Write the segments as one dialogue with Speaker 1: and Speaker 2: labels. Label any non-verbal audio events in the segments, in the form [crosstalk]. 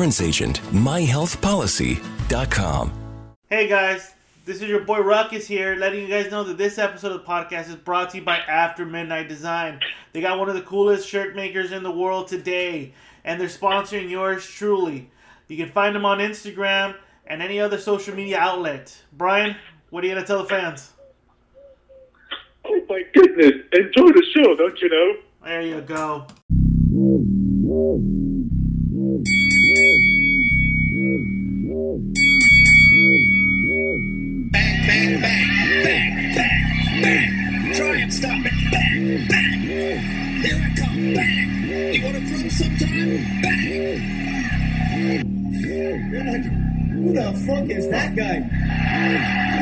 Speaker 1: agent. myhealthpolicy.com.
Speaker 2: Hey guys, this is your boy Ruckus here, letting you guys know that this episode of the podcast is brought to you by After Midnight Design. They got one of the coolest shirt makers in the world today, and they're sponsoring yours truly. You can find them on Instagram and any other social media outlet. Brian, what are you gonna tell the fans?
Speaker 3: Oh my goodness! Enjoy the show, don't you know?
Speaker 2: There you go.
Speaker 4: Bang, bang, bang, bang, bang, bang. Try and stop it. Bang, bang. Here I come. Bang. You want to throw sometime? Bang.
Speaker 5: You're who the fuck is that guy?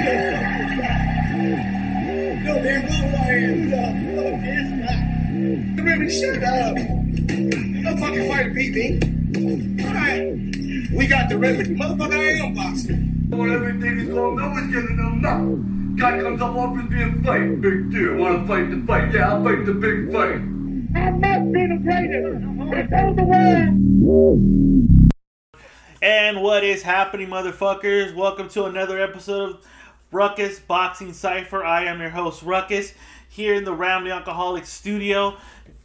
Speaker 5: The? No, damn well who the fuck is that?
Speaker 4: Baby, shut up. No fucking fight beat me. Alright. We got the remedy. Motherfucker, I am boxing.
Speaker 6: Well, everything is going no one's getting no no. Guy comes up offers me a fight. Big deal. Want to fight the fight? Yeah, I'll fight the big fight.
Speaker 5: I'm not being a greatest. It's the way.
Speaker 2: And what is happening, motherfuckers? Welcome to another episode of Ruckus Boxing Cipher. I am your host, Ruckus, here in the Ramley Alcoholic Studio,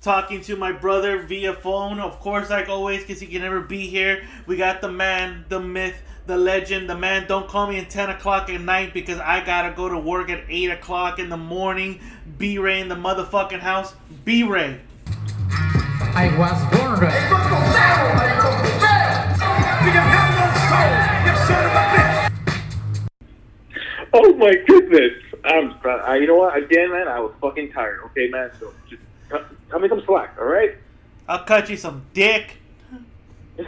Speaker 2: talking to my brother via phone. Of course, like always, because he can never be here. We got the man, the myth, the legend, the man. Don't call me at 10 o'clock at night because I gotta go to work at 8 o'clock in the morning. B Ray in the motherfucking house. B Ray.
Speaker 7: I was born ready.
Speaker 3: Oh my goodness! I'm. I, you know what? Again, man, I was fucking tired. Okay, man. So just cut me some slack. All right.
Speaker 2: I'll cut you some dick. [laughs]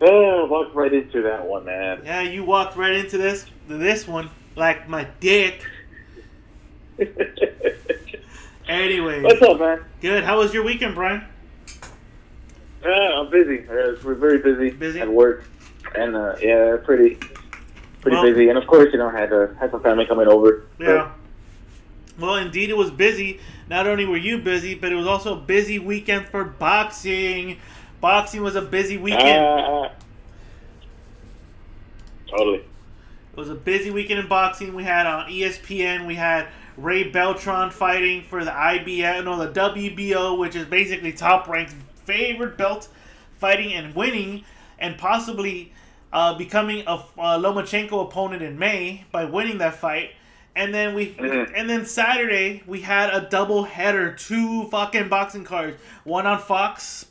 Speaker 3: oh, walked right into that one, man.
Speaker 2: Yeah, you walked right into this this one like my dick. [laughs] Anyway,
Speaker 3: What's up, man?
Speaker 2: good. How was your weekend, Brian?
Speaker 3: Uh, I'm busy. Uh, we're very busy,
Speaker 2: Busy?
Speaker 3: at work, and uh, yeah, pretty, pretty
Speaker 2: Well-
Speaker 3: busy. And of course, you know, had uh, had some family coming over.
Speaker 2: Yeah. Well, indeed, it was busy. Not only were you busy, but it was also a busy weekend for boxing. Boxing was a busy weekend.
Speaker 3: uh, totally.
Speaker 2: It was a busy weekend in boxing. We had on E ESPN. We had Ray Beltran fighting for the IBF, no, the WBO, which is basically top ranked favorite belt, fighting and winning, and possibly uh, becoming a, a Lomachenko opponent in May by winning that fight. And then we,
Speaker 3: Mhm.
Speaker 2: and then Saturday we had a double header, two fucking boxing cards, one on Fox,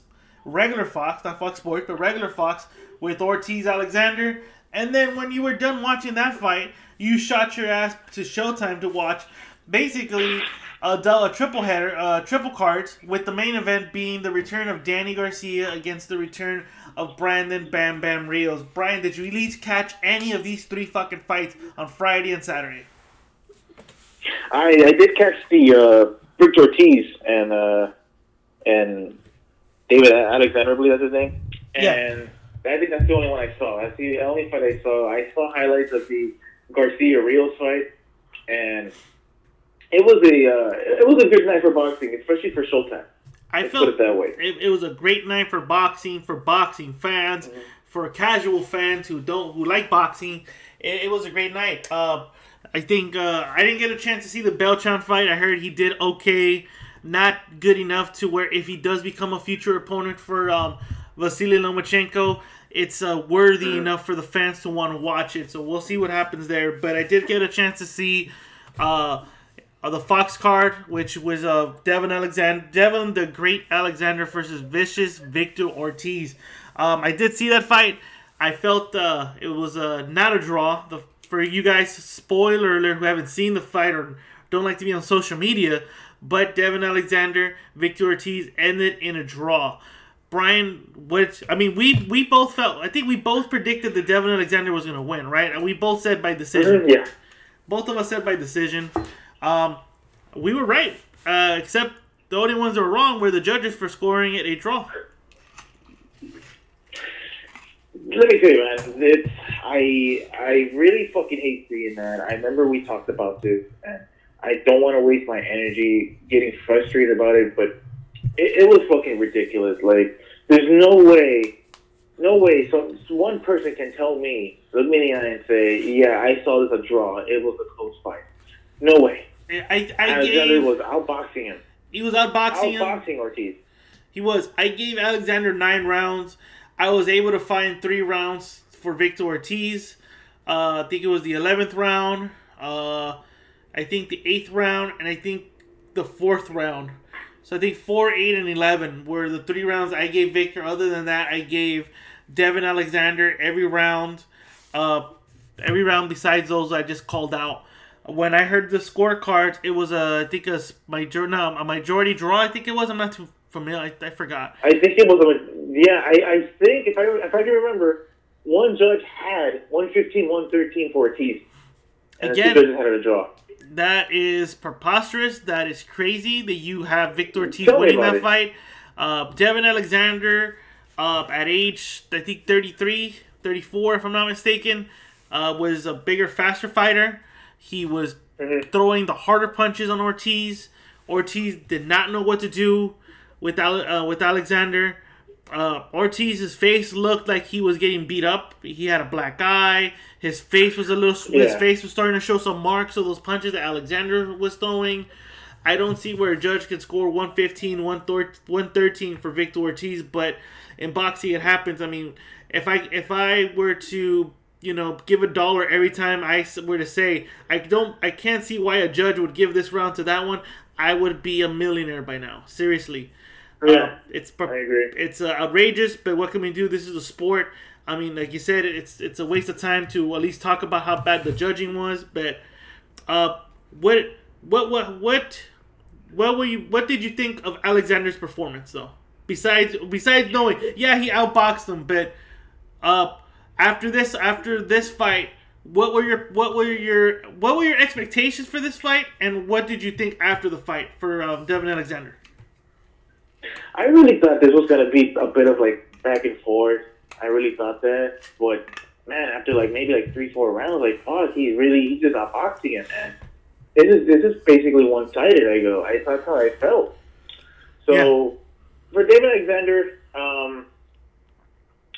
Speaker 2: regular Fox, not Fox Sports, but regular Fox with Ortiz Alexander. And then when you were done watching that fight, you shot your ass to Showtime to watch basically a, dou- a triple header, uh, triple cards, with the main event being the return of Danny Garcia against the return of Brandon Bam Bam Rios. Brian, did you at least catch any of these three fucking fights on Friday and Saturday?
Speaker 3: I, I did catch the uh, Victor Ortiz and uh, and David Alexander, I believe that's his name.
Speaker 2: Yeah.
Speaker 3: And I think that's the only one I saw. That's the only fight I saw. I saw highlights of the Garcia Rios fight, and it was a uh, it was a good night for boxing, especially for Showtime.
Speaker 2: I
Speaker 3: Let's
Speaker 2: felt
Speaker 3: put it that way.
Speaker 2: it, it was a great night for boxing, for boxing fans, for casual fans who don't who like boxing. It, it was a great night. Uh, I think uh, I didn't get a chance to see the Beltran fight. I heard he did okay, not good enough to where if he does become a future opponent for um, Vasily Lomachenko, it's uh, worthy enough for the fans to want to watch it. So we'll see what happens there. But I did get a chance to see uh, uh, the Fox card, which was uh, Devin Alexander, Devin the Great Alexander versus Vicious Victor Ortiz. Um, I did see that fight. I felt uh, it was uh, not a draw. The, for you guys, spoiler alert, who haven't seen the fight or don't like to be on social media, but Devin Alexander, Victor Ortiz ended in a draw. Brian, which I mean, we we both felt. I think we both predicted that Devin Alexander was going to win, right? And we both said by decision.
Speaker 3: Yeah.
Speaker 2: Both of us said by decision. Um, we were right, uh, except the only ones that were wrong were the judges for scoring it a draw.
Speaker 3: Let me tell you, man. It's I I really fucking hate seeing that. I remember we talked about this, and I don't want to waste my energy getting frustrated about it, but it, it was fucking ridiculous. Like, there's no way, no way. So one person can tell me, look me in the eye, and say, "Yeah, I saw this a draw. It was a close fight." No way.
Speaker 2: I I
Speaker 3: Alexander
Speaker 2: gave
Speaker 3: was outboxing him.
Speaker 2: he was outboxing him.
Speaker 3: Outboxing Ortiz.
Speaker 2: He was. I gave Alexander nine rounds. I was able to find three rounds for Victor Ortiz. Uh, I think it was the eleventh round. Uh, I think the eighth round, and I think the fourth round. So I think four, eight, and eleven were the three rounds I gave Victor. Other than that, I gave Devin Alexander every round. Uh, every round besides those I just called out. When I heard the scorecards, it was a I think a s- major no, a majority draw. I think it was. I'm not too familiar. I, I forgot.
Speaker 3: I think it was a yeah. I, I think if I if I can remember, one judge had 115, 113 for Ortiz, and
Speaker 2: Again-
Speaker 3: the two judges had a draw.
Speaker 2: That is preposterous. That is crazy that you have Victor Ortiz
Speaker 3: Tell
Speaker 2: winning that
Speaker 3: it.
Speaker 2: fight. Uh, Devin Alexander, uh, at age, I think 33, 34, if I'm not mistaken, uh, was a bigger, faster fighter. He was
Speaker 3: Mm-hmm.
Speaker 2: throwing the harder punches on Ortiz. Ortiz did not know what to do with, Ale- uh, with Alexander. Uh, Ortiz's face looked like he was getting beat up. He had a black eye. His face was a little. His face was starting to show some marks of those punches that Alexander was throwing. I don't see where a judge could score 115, 113 for Victor Ortiz, but in boxing it happens. I mean, if I if I were to you know give a dollar every time I were to say I don't I can't see why a judge would give this round to that one. I would be a millionaire by now. Seriously.
Speaker 3: Yeah.
Speaker 2: Uh, it's
Speaker 3: I agree.
Speaker 2: it's uh, outrageous, but what can we do? This is a sport. I mean, like you said, it's it's a waste of time to at least talk about how bad the judging was. But uh, what what what what what were you? What did you think of Alexander's performance, though? Besides besides knowing, yeah, he outboxed him, but uh, after this after this fight, what were your what were your what were your expectations for this fight, and what did you think after the fight for um, Devin Alexander?
Speaker 3: I really thought this was gonna be a bit of like back and forth. I really thought that, but man, after like maybe like three, four rounds, like fuck, he really he's just outboxing him, man. This is this is basically one sided. I go, I that's how I felt. So for David Alexander, um,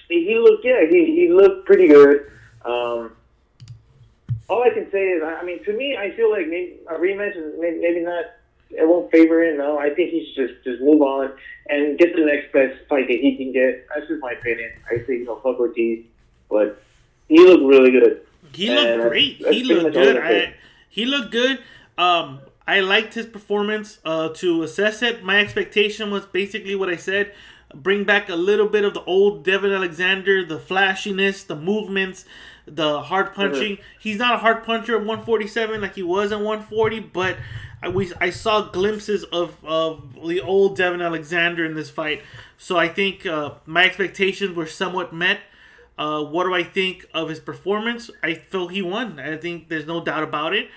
Speaker 3: he, he looked yeah, he he looked pretty good. Um, all I can say is, I I mean, to me, I feel like maybe a rematch is maybe, maybe not. It won't favor him. No, I think he should just just move on and get the next best fight that he can get. That's just my opinion. I think he'll fuck Ortiz, but he looked really good.
Speaker 2: He
Speaker 3: And
Speaker 2: looked great.
Speaker 3: that's
Speaker 2: he looked good.
Speaker 3: I can say.
Speaker 2: I, he looked good. Um, I liked his performance. Uh, to assess it, my expectation was basically what I said. Bring back a little bit of the old Devin Alexander, the flashiness, the movements, the hard punching. He's not a hard puncher at 147 like he was at 140, but I we I saw glimpses of of the old Devin Alexander in this fight. So I think uh, my expectations were somewhat met. Uh, what do I think of his performance? I feel he won. I think there's no doubt about it.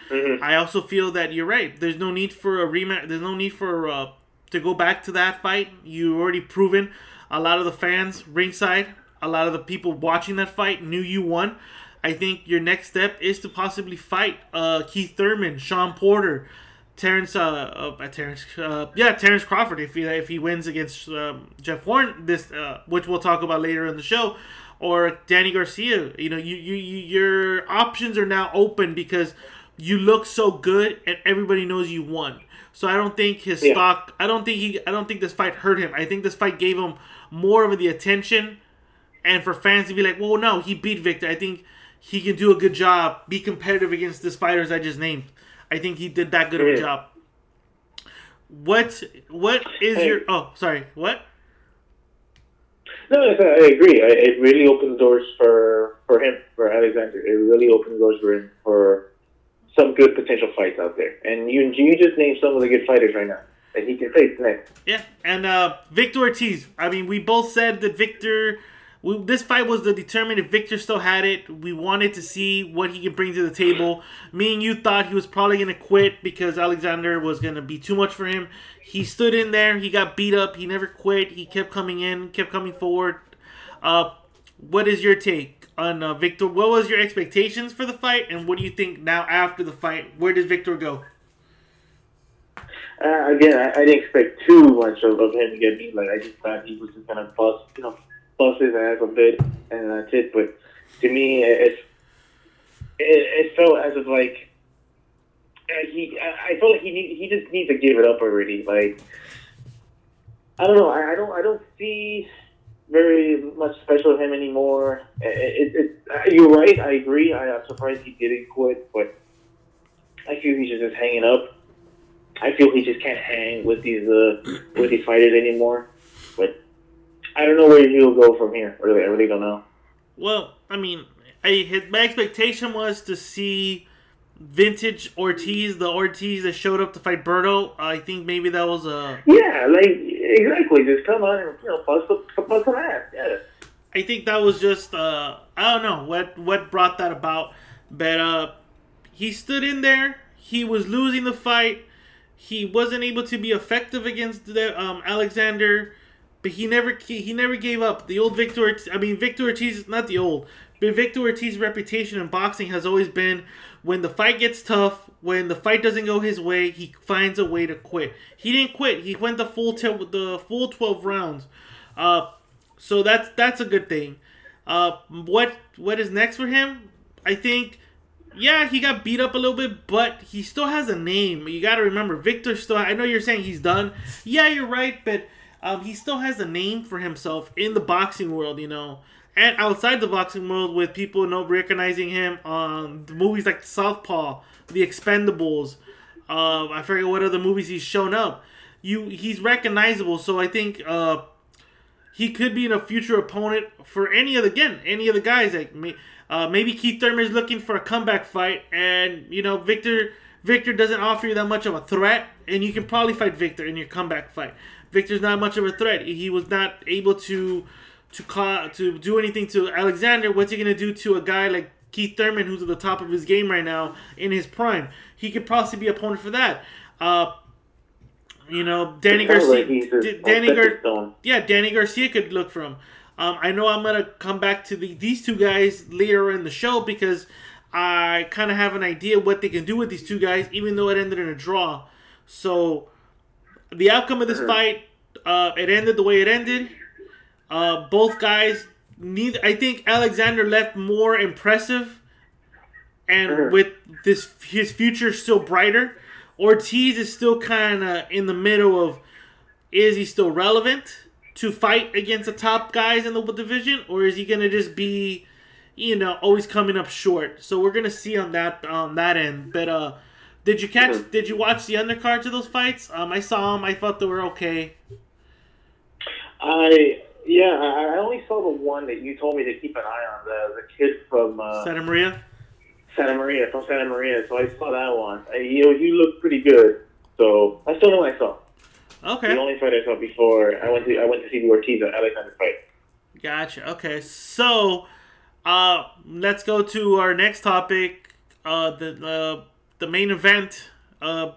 Speaker 2: I also feel that you're right. There's no need for a rematch. There's no need for uh, to go back to that fight. You already proven. A lot of the fans ringside, a lot of the people watching that fight knew you won. I think your next step is to possibly fight uh, Keith Thurman, Shawn Porter, Terrence, uh, uh, Terrence, uh, yeah, Terrence Crawford. If he if he wins against um, Jeff Horn, this uh, which we'll talk about later in the show, or Danny Garcia. You know, you, you, you your options are now open because you look so good and everybody knows you won. So I don't think his
Speaker 3: Yeah.
Speaker 2: stock. I don't think he. I don't think this fight hurt him. I think this fight gave him more of the attention and for fans to be like, well, no, he beat Victor. I think he can do a good job, be competitive against the fighters I just named. I think he did that good of a job. What what is
Speaker 3: Hey.
Speaker 2: your oh sorry what
Speaker 3: No, I agree. I, it really opened doors for for him, for Alexander. It really opened doors for him for some good potential fights out there. And you you just named some of the good fighters right now that he can face next.
Speaker 2: Yeah, and uh, Victor Ortiz. I mean, we both said that Victor. We, this fight was determine if Victor still had it. We wanted to see what he could bring to the table. Me and you thought he was probably going to quit because Alexander was going to be too much for him. He stood in there. He got beat up. He never quit. He kept coming in, kept coming forward. Uh, what is your take on uh, Victor? What was your expectations for the fight, and what do you think now after the fight? Where does Victor go?
Speaker 3: Uh, again, I, I didn't expect too much of, of him to get beat. Like I just thought he was just gonna bust, you know, his ass a bit, and that's it. But to me, it it, it felt as if like uh, he. I, felt like he need, he just needs to give it up already. Like I don't know. I, I don't I don't see very much special of him anymore. It, it, you're right. I agree. I, I'm surprised he didn't quit, but I feel he's just hanging up. I feel he just can't hang with these uh, with these fighters anymore. But I don't know where he'll go from here. Really, I really don't know.
Speaker 2: Well, I mean, I his, my expectation was to see vintage Ortiz, the Ortiz that showed up to fight Berto. I think maybe that was a.
Speaker 3: Yeah, like exactly. Just come on and you know bust some- bust some ass. Yeah.
Speaker 2: I think that was just uh, I don't know what what brought that about, but uh, he stood in there. He was losing the fight. He wasn't able to be effective against the um, Alexander, but he never he, never gave up. The old Victor, I mean Victor Ortiz, not the old, but Victor Ortiz's reputation in boxing has always been when the fight gets tough, when the fight doesn't go his way, he finds a way to quit. He didn't quit. He went the full te- the full twelve rounds. Uh, so that's that's a good thing. Uh, what what is next for him? I think, yeah, he got beat up a little bit, but he still has a name. You got to remember, Victor still. I know you're saying he's done. Yeah, you're right, but um, he still has a name for himself in the boxing world. You know, and outside the boxing world, with people know recognizing him on the movies like Southpaw, The Expendables. Uh, I forget what other movies he's shown up. You he's recognizable, so I think. Uh, he could be in a future opponent for any of the again any of the guys like. Uh, maybe Keith Thurman is looking for a comeback fight, and you know Victor Victor doesn't offer you that much of a threat, and you can probably fight Victor in your comeback fight. Victor's not much of a threat. He was not able to to ca- to do anything to Alexander. What's he gonna do to a guy like Keith Thurman, who's at the top of his game right now in his prime? He could possibly be opponent for that. Uh, you know, Danny Garcia.
Speaker 3: like he's his
Speaker 2: D- Danny Gar- yeah, Danny Garcia could look for him. Um, I know I'm gonna come back to the, these two guys later in the show because I kind of have an idea what they can do with these two guys, even though it ended in a draw. So the outcome of this fight, uh, it ended the way it ended. Uh, both guys, neither. I think Alexander left more impressive, and with this his future still brighter. Ortiz is still kind of in the middle of is he still relevant to fight against the top guys in the division, or is he gonna just be, you know, always coming up short? So we're gonna see on that on that end. But uh, did you catch? Did you watch the undercards of those fights? Um, I saw them. I thought they were okay.
Speaker 3: I yeah, I, I only saw the one that you told me to keep an eye on. The the kid from uh,
Speaker 2: Santa Maria.
Speaker 3: Santa Maria from Santa Maria. So I saw that one. Uh, you he looked pretty good. So I still know one I saw.
Speaker 2: Okay.
Speaker 3: The only fight I saw before I went to I went to see the Ortiz and Alexander fight.
Speaker 2: gotcha. Okay, so uh, let's go to our next topic. Uh, the uh, the main event. Uh,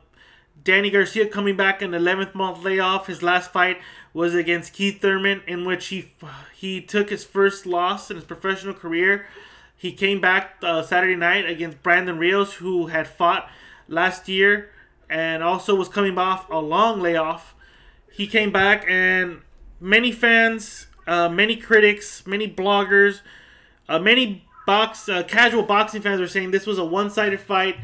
Speaker 2: Danny Garcia coming back in the 11th month layoff. His last fight was against Keith Thurman, in which he he took his first loss in his professional career. He came back uh, Saturday night against Brandon Rios, who had fought last year and also was coming off a long layoff. He came back, and many fans, uh, many critics, many bloggers, uh, many box uh, casual boxing fans were saying this was a one-sided fight.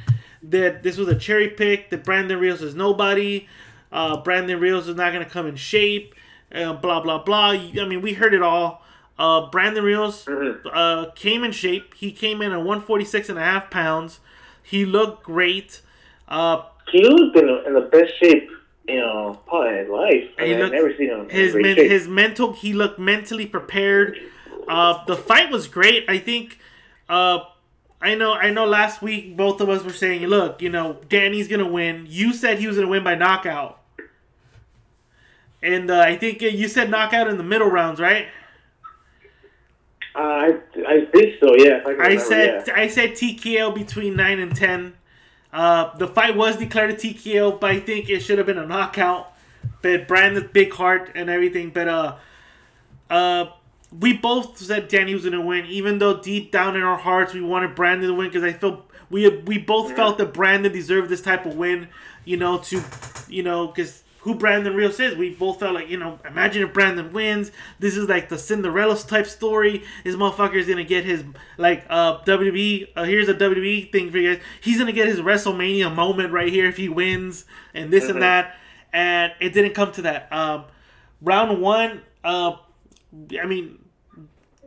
Speaker 2: That this was a cherry pick. That Brandon Rios is nobody. Uh, Brandon Rios is not going to come in shape. Uh, blah blah blah. I mean, we heard it all. Uh, Brandon Rios
Speaker 3: Mhm.
Speaker 2: uh, came in shape. He came in at 146 and a half pounds. He looked great. Uh,
Speaker 3: He looked in the, in the best shape, you know, probably in his life. I mean, I've
Speaker 2: looked-
Speaker 3: never seen him
Speaker 2: his men, his mental he looked mentally prepared. Uh, the fight was great. I think. Uh, I know. I know. Last week, both of us were saying, "Look, you know, Danny's gonna win." You said he was gonna win by knockout, and uh, I think you said knockout in the middle rounds, right?
Speaker 3: Uh, I, I think so, yeah. I,
Speaker 2: I said
Speaker 3: yeah.
Speaker 2: I said TKO between nine and ten. Uh, the fight was declared a TKO, but I think it should have been a knockout. But Brandon's big heart and everything. But uh, uh, we both said Danny was gonna win, even though deep down in our hearts we wanted Brandon to win because I feel we we both felt that Brandon deserved this type of win. You know, to you know, because who Brandon Rios is, we both felt like you know, imagine if Brandon wins. This is like the Cinderella type story. This motherfucker is gonna get his like uh WWE. Uh, here's a WWE thing for you guys. He's gonna get his WrestleMania moment right here if he wins, and this and that. And it didn't come to that. Um, round one, uh, I mean,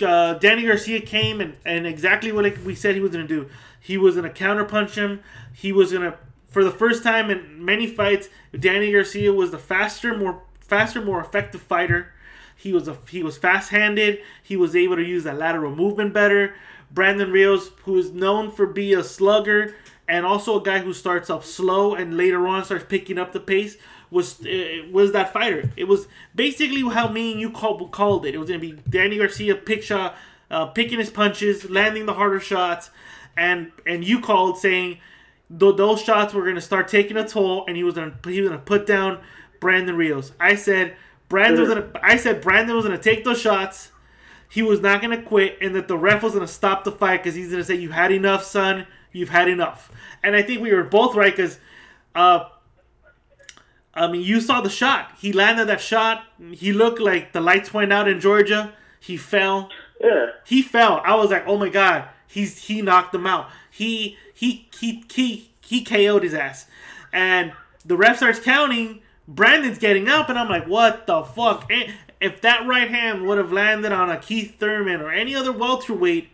Speaker 2: uh, Danny Garcia came and, and exactly what like we said he was going to do. He was going to counterpunch him. He was going to, for the first time in many fights, Danny Garcia was the faster, more faster, more effective fighter. He was a he was fast handed. He was able to use that lateral movement better. Brandon Rios, who is known for being a slugger and also a guy who starts off slow and later on starts picking up the pace, was uh, was that fighter. It was basically how me and you called called it. It was gonna be Danny Garcia pick shot, uh, picking his punches, landing the harder shots, and and you called saying th- those shots were gonna start taking a toll, and he was gonna he was gonna put down Brandon Rios. I said Brandon was gonna I said Brandon was gonna take those shots. He was not gonna quit, and that the ref was gonna stop the fight because he's gonna say, "You've had enough, son. You've had enough." And I think we were both right because. Uh, I mean, you saw the shot. He landed that shot. He looked like the lights went out in Georgia. He fell.
Speaker 3: Yeah.
Speaker 2: He fell. I was like, oh my god, he's he knocked him out. He he he he he KO'd his ass. And the ref starts counting. Brandon's getting up, and I'm like, what the fuck? If that right hand would have landed on a Keith Thurman or any other welterweight,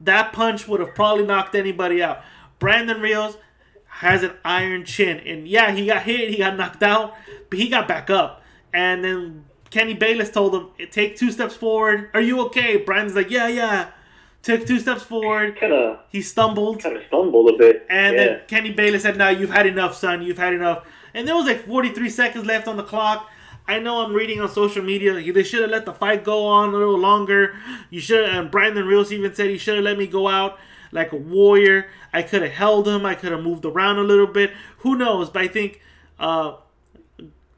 Speaker 2: that punch would have probably knocked anybody out. Brandon Rios has an iron chin, and yeah, he got hit, he got knocked out, but he got back up. And then Kenny Bayless told him, "Take two steps forward. Are you okay?" Brian's like, "Yeah, yeah." Took two steps forward.
Speaker 3: Kind of
Speaker 2: He stumbled,
Speaker 3: kind of stumbled a bit.
Speaker 2: and
Speaker 3: yeah.
Speaker 2: then Kenny Bayless said, "Now you've had enough, son. You've had enough." And there was like 43 seconds left on the clock. I know I'm reading on social media. They should have let the fight go on a little longer. You should. And Brandon Rios even said he should have let me go out like a warrior. I could have held him. I could have moved around a little bit. Who knows? But I think uh,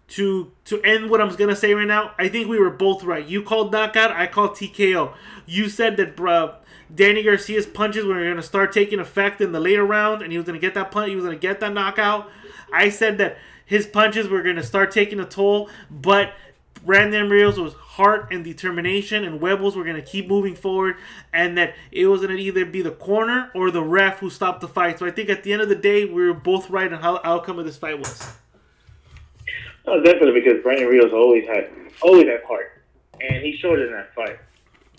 Speaker 2: to to end what I'm gonna say right now, I think we were both right. You called knockout. I called TKO. You said that bruh, Danny Garcia's punches were gonna start taking effect in the later round, and he was gonna get that punch. He was gonna get that knockout. I said that his punches were gonna start taking a toll, but Brandon Rios was heart and determination, and Webbles were gonna keep moving forward, and that it was gonna either be the corner or the ref who stopped the fight. So I think at the end of the day, we were both right on how the outcome of this fight was.
Speaker 3: No, definitely because Brandon Rios always had always had heart, and he showed it in that fight.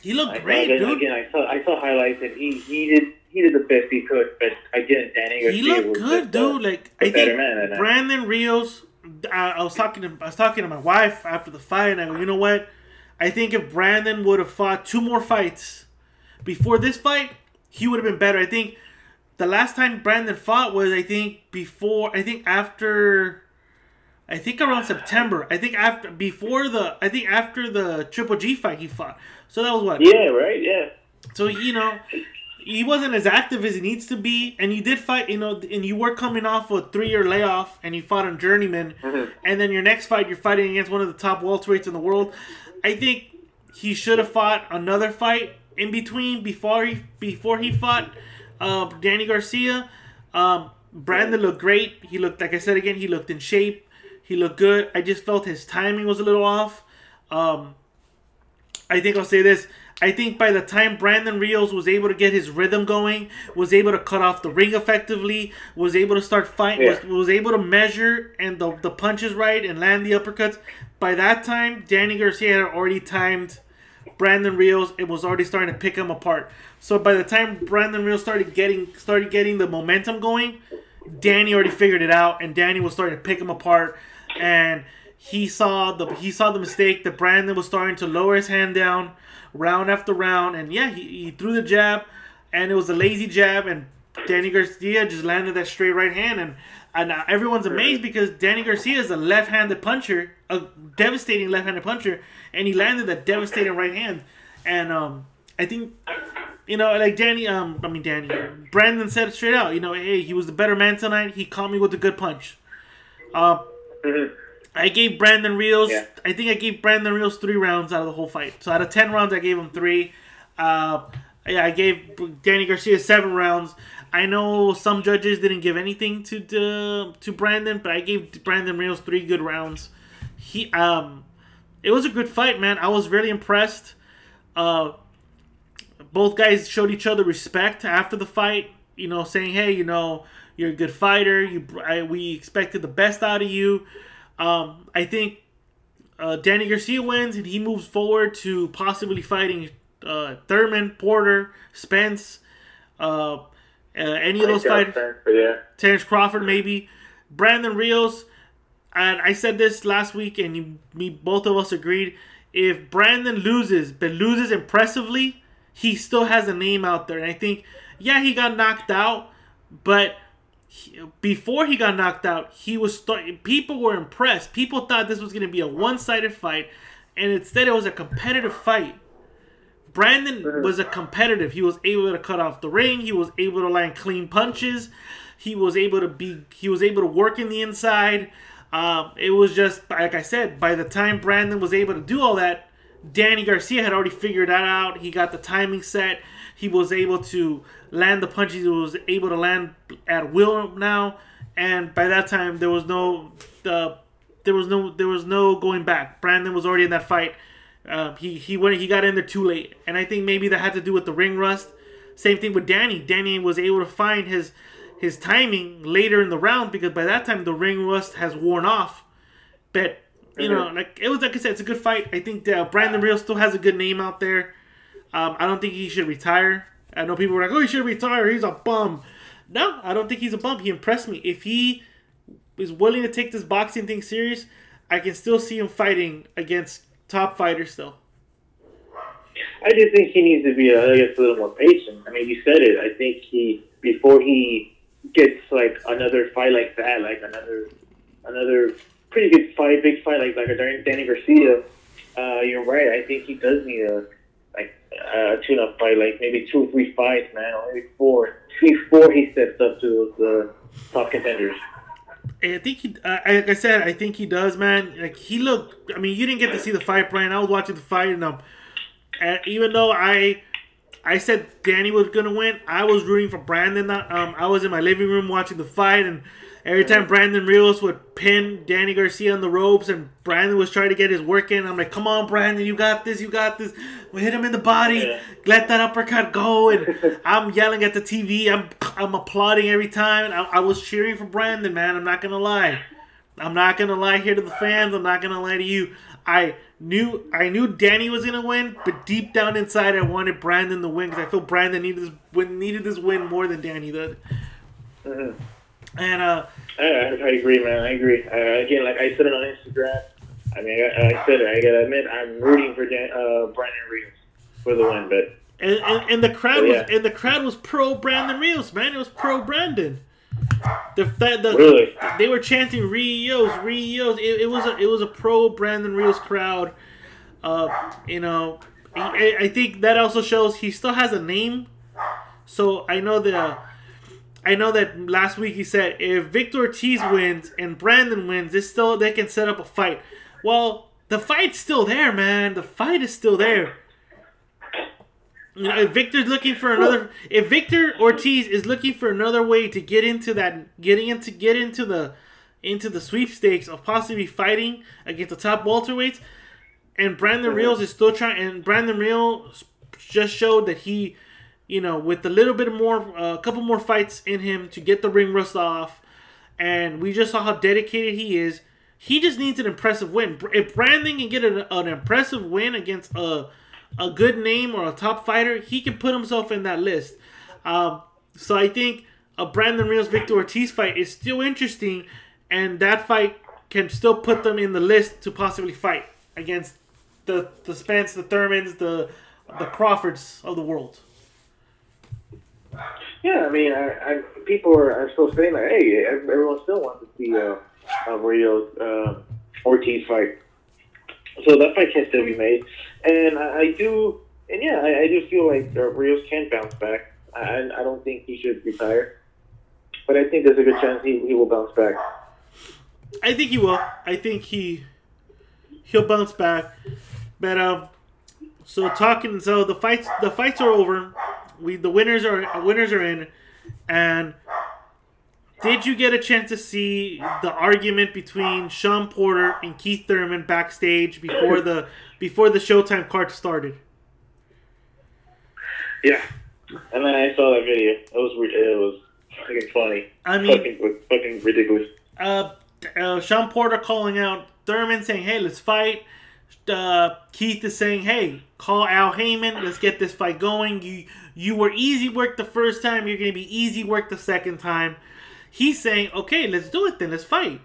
Speaker 2: He looked
Speaker 3: I,
Speaker 2: great,
Speaker 3: again,
Speaker 2: dude.
Speaker 3: again, I saw I saw highlights, and he he did he did the best he could. But again, Danny Garcia
Speaker 2: He looked good, dude. Like
Speaker 3: the
Speaker 2: I think
Speaker 3: man.
Speaker 2: Brandon Rios. I, I was talking to I was talking to my wife after the fight, and I go, you know what? I think if Brandon would have fought two more fights before this fight, he would have been better. I think the last time Brandon fought was I think before I think after I think around ah. September. I think after before the I think after the Triple G fight he fought. So that was what
Speaker 3: Yeah, right. Yeah.
Speaker 2: so you know, he wasn't as active as he needs to be, and you did fight. You know, and you were coming off a three-year layoff, and you fought on Journeyman, mm-hmm. and then your next fight, you're fighting against one of the top welterweights in the world. I think he should have fought another fight in between before he before he fought uh, Danny Garcia. Um, Brandon looked great. He looked like I said again. He looked in shape. He looked good. I just felt his timing was a little off. Um, I think I'll say this. I think by the time Brandon Rios was able to get his rhythm going, was able to cut off the ring effectively, was able to start fighting, was,
Speaker 3: Yeah.
Speaker 2: was able to measure and the, the punches right and land the uppercuts. By that time, Danny Garcia had already timed Brandon Rios, it was already starting to pick him apart. So by the time Brandon Rios started getting started getting the momentum going, Danny already figured it out, and Danny was starting to pick him apart, and he saw the he saw the mistake that Brandon was starting to lower his hand down, round after round, and yeah, he, he threw the jab, and it was a lazy jab, and Danny Garcia just landed that straight right hand, and and uh, everyone's amazed because Danny Garcia is a left-handed puncher, a devastating left-handed puncher, and he landed that devastating right hand, and um, I think you know, like Danny, um, I mean Danny, Brandon said it straight out. You know, hey, he was the better man tonight. He caught me with a good punch. Uh, I gave Brandon Rios.
Speaker 3: Yeah.
Speaker 2: I think I gave Brandon Rios three rounds out of the whole fight. So out of ten rounds, I gave him three. Uh, yeah, I gave Danny Garcia seven rounds. I know some judges didn't give anything to to, to Brandon, but I gave Brandon Rios three good rounds. He um, it was a good fight, man. I was really impressed. Uh, both guys showed each other respect after the fight. You know, saying, "Hey, you know, you're a good fighter. You, I, we expected the best out of you." Um, I think uh, Danny Garcia wins, and he moves forward to possibly fighting uh, Thurman, Porter, Spence, uh, uh, any of those fighters.
Speaker 3: Yeah.
Speaker 2: Terrence Crawford, maybe Brandon Rios. And I said this last week, and you, me, both of us agreed. If Brandon loses, but loses impressively, he still has a name out there. And I think, yeah, he got knocked out, but he- before he got knocked out, he was people were impressed. People thought this was going to be a one-sided fight, and instead it was a competitive fight. Brandon was a competitive. He was able to cut off the ring. He was able to land clean punches. He was able to be. He was able to work in the inside. Um, it was just like I said. By the time Brandon was able to do all that, Danny Garcia had already figured that out. He got the timing set. He was able to land the punches. He was able to land at will now. And by that time, there was no uh, there was no there was no going back. Brandon was already in that fight. Uh, he he went he got in there too late, and I think maybe that had to do with the ring rust. Same thing with Danny. Danny was able to find his his timing later in the round because by that time the ring rust has worn off. But you know, like it was like I said, it's a good fight. I think uh, Brandon Rios still has a good name out there. Um, I don't think he should retire. I know people were like, "Oh, he should retire. He's a bum." No, I don't think he's a bum. He impressed me. If he is willing to take this boxing thing serious, I can still see him fighting against top fighters still.
Speaker 3: I just think he needs to be, uh, I guess, a little more patient. I mean, you said it. I think he before he gets like another fight like that, like another another pretty good fight, big fight like like Danny Garcia. Uh, you're right. I think he does need a like a tune-up fight, like maybe two or three fights, man, or maybe four before he steps up to uh, top contenders.
Speaker 2: I think he, uh, like I said, I think he does, man. Like he looked. I mean, you didn't get to see the fight, Brian. I was watching the fight, and um, and even though I, I said Danny was gonna win, I was rooting for Brandon. Um, I was in my living room watching the fight, and every time Brandon Rios would pin Danny Garcia on the ropes, and Brandon was trying to get his work in, I'm like, come on, Brandon, you got this, you got this. We hit him in the body,
Speaker 3: Yeah.
Speaker 2: let that uppercut go, and [laughs] I'm yelling at the TV. I'm I'm applauding every time. I, I was cheering for Brandon, man. I'm not gonna lie. I'm not gonna lie here to the fans. I'm not gonna lie to you. I knew I knew Danny was gonna win, but deep down inside, I wanted Brandon to win because I feel Brandon needed this win needed this win more than Danny did. Uh-huh. And uh,
Speaker 3: I, I agree, man. I agree. Uh, again, like I said it on Instagram. I mean, I, I said it. I gotta admit, I'm rooting for Dan, uh, Brandon Rios for the win, but
Speaker 2: and, and, and the crowd
Speaker 3: Oh,
Speaker 2: was and the crowd was pro Brandon Rios, man. It was pro Brandon. The, the, the
Speaker 3: Really?
Speaker 2: they were chanting Rios, Rios. It, it was a it was a pro Brandon Rios crowd. Uh, you know, I, I think that also shows he still has a name. So I know that. I know that last week he said if Victor Ortiz wins and Brandon wins, it's still they can set up a fight. Well, the fight's still there, man. The fight is still there. You know, if Victor's looking for another, if Victor Ortiz is looking for another way to get into that, getting into get into the, into the sweepstakes of possibly fighting against the top welterweights, and Brandon Rios is still trying, and Brandon Rios just showed that he, you know, with a little bit more, a couple more fights in him to get the ring rust off, and we just saw how dedicated he is. He just needs an impressive win. If Brandon can get an, an impressive win against a a good name or a top fighter, he can put himself in that list. Um, so I think a Brandon Rios Victor Ortiz fight is still interesting, and that fight can still put them in the list to possibly fight against the the Spence, the Thurmans, the the Crawfords of the world.
Speaker 3: Yeah, I mean, I, I, people are, are still saying that. Hey, everyone still wants to see uh, uh, Rios uh, Ortiz fight. So that fight can still be made, and I, I do, and yeah, I, I do feel like uh, Rios can bounce back. I, I don't think he should retire, but I think there's a good chance he, he will bounce back.
Speaker 2: I think he will. I think he he'll bounce back. But um, so talking. So the fights the fights are over. We the winners are winners are in, and did you get a chance to see the argument between Shawn Porter and Keith Thurman backstage before the [laughs] before the Showtime card started?
Speaker 3: Yeah, and then I saw that video. It was it was fucking funny.
Speaker 2: I mean-
Speaker 3: fucking, fucking ridiculous.
Speaker 2: uh, uh, Shawn Porter calling out Thurman, saying, "Hey, let's fight." Uh, Keith is saying, "Hey, call Al Haymon. Let's get this fight going. You you were easy work the first time. You're gonna be easy work the second time." He's saying, "Okay, let's do it then. Let's fight.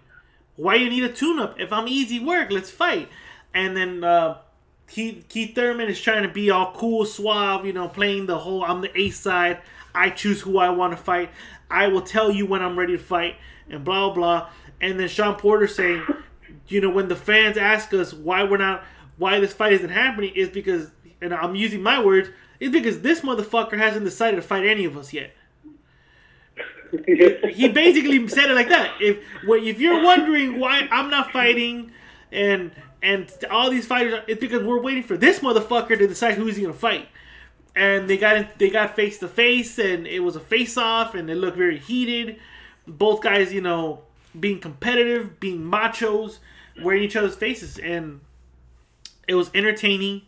Speaker 2: Why you need a tune-up? If I'm easy work, let's fight." And then uh, Keith, Keith Thurman is trying to be all cool, suave, you know, playing the whole "I'm the ace side. I choose who I want to fight. I will tell you when I'm ready to fight." And blah blah. And then Shawn Porter saying, you know, when the fans ask us why we're not, why this fight isn't happening, is because, and I'm using my words, is because this motherfucker hasn't decided to fight any of us yet. [laughs] He basically said it like that. If well, if you're wondering why I'm not fighting, and and all these fighters, it's because we're waiting for this motherfucker to decide who's he gonna fight. And they got in, they got face to face, and it was a face off, and it looked very heated. Both guys, you know, being competitive, being machos, wearing each other's faces, and it was entertaining.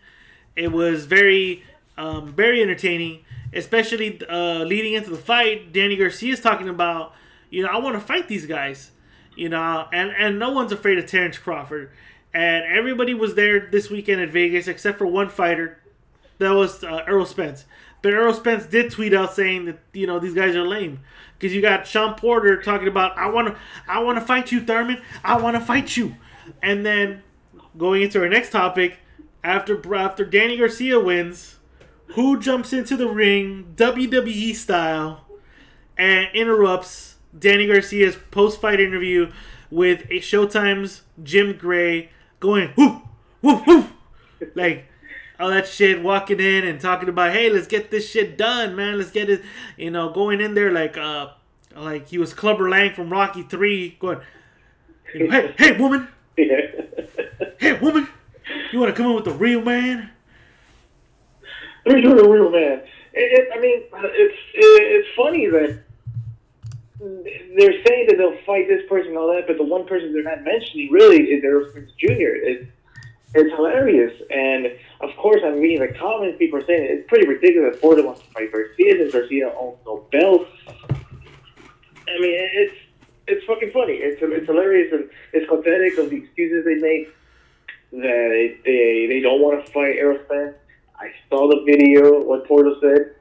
Speaker 2: It was very, um, very entertaining, especially uh, leading into the fight. Danny Garcia is talking about, you know, I want to fight these guys, you know, and and no one's afraid of Terrence Crawford, and everybody was there this weekend at Vegas except for one fighter, that was uh, Errol Spence. But Errol Spence did tweet out saying that you know these guys are lame because you got Shawn Porter talking about I want to I want to fight you Thurman I want to fight you, and then going into our next topic after after Danny Garcia wins, who jumps into the ring WWE style and interrupts Danny Garcia's post fight interview with a Showtime's Jim Gray going whoo whoo whoo like all that shit walking in and talking about hey let's get this shit done man. Let's get it you know going in there like uh like he was Clubber Lang from Rocky 3 going you know, hey hey woman. [laughs] Hey woman. You want to come in with the real man
Speaker 3: Doing a real man. It, it, I mean, it's it, it's funny that they're saying that they'll fight this person and all that, but the one person they're not mentioning really is Errol Spence Jr. It's it's hilarious, and of course, I'm reading the comments. People are saying it's pretty ridiculous that Porter wants to fight Garcia, since Garcia owns no belts. I mean, it's it's fucking funny. It's it's hilarious and it's pathetic of the excuses they make that they, they don't want to fight Errol Spence. I saw the video what Porter said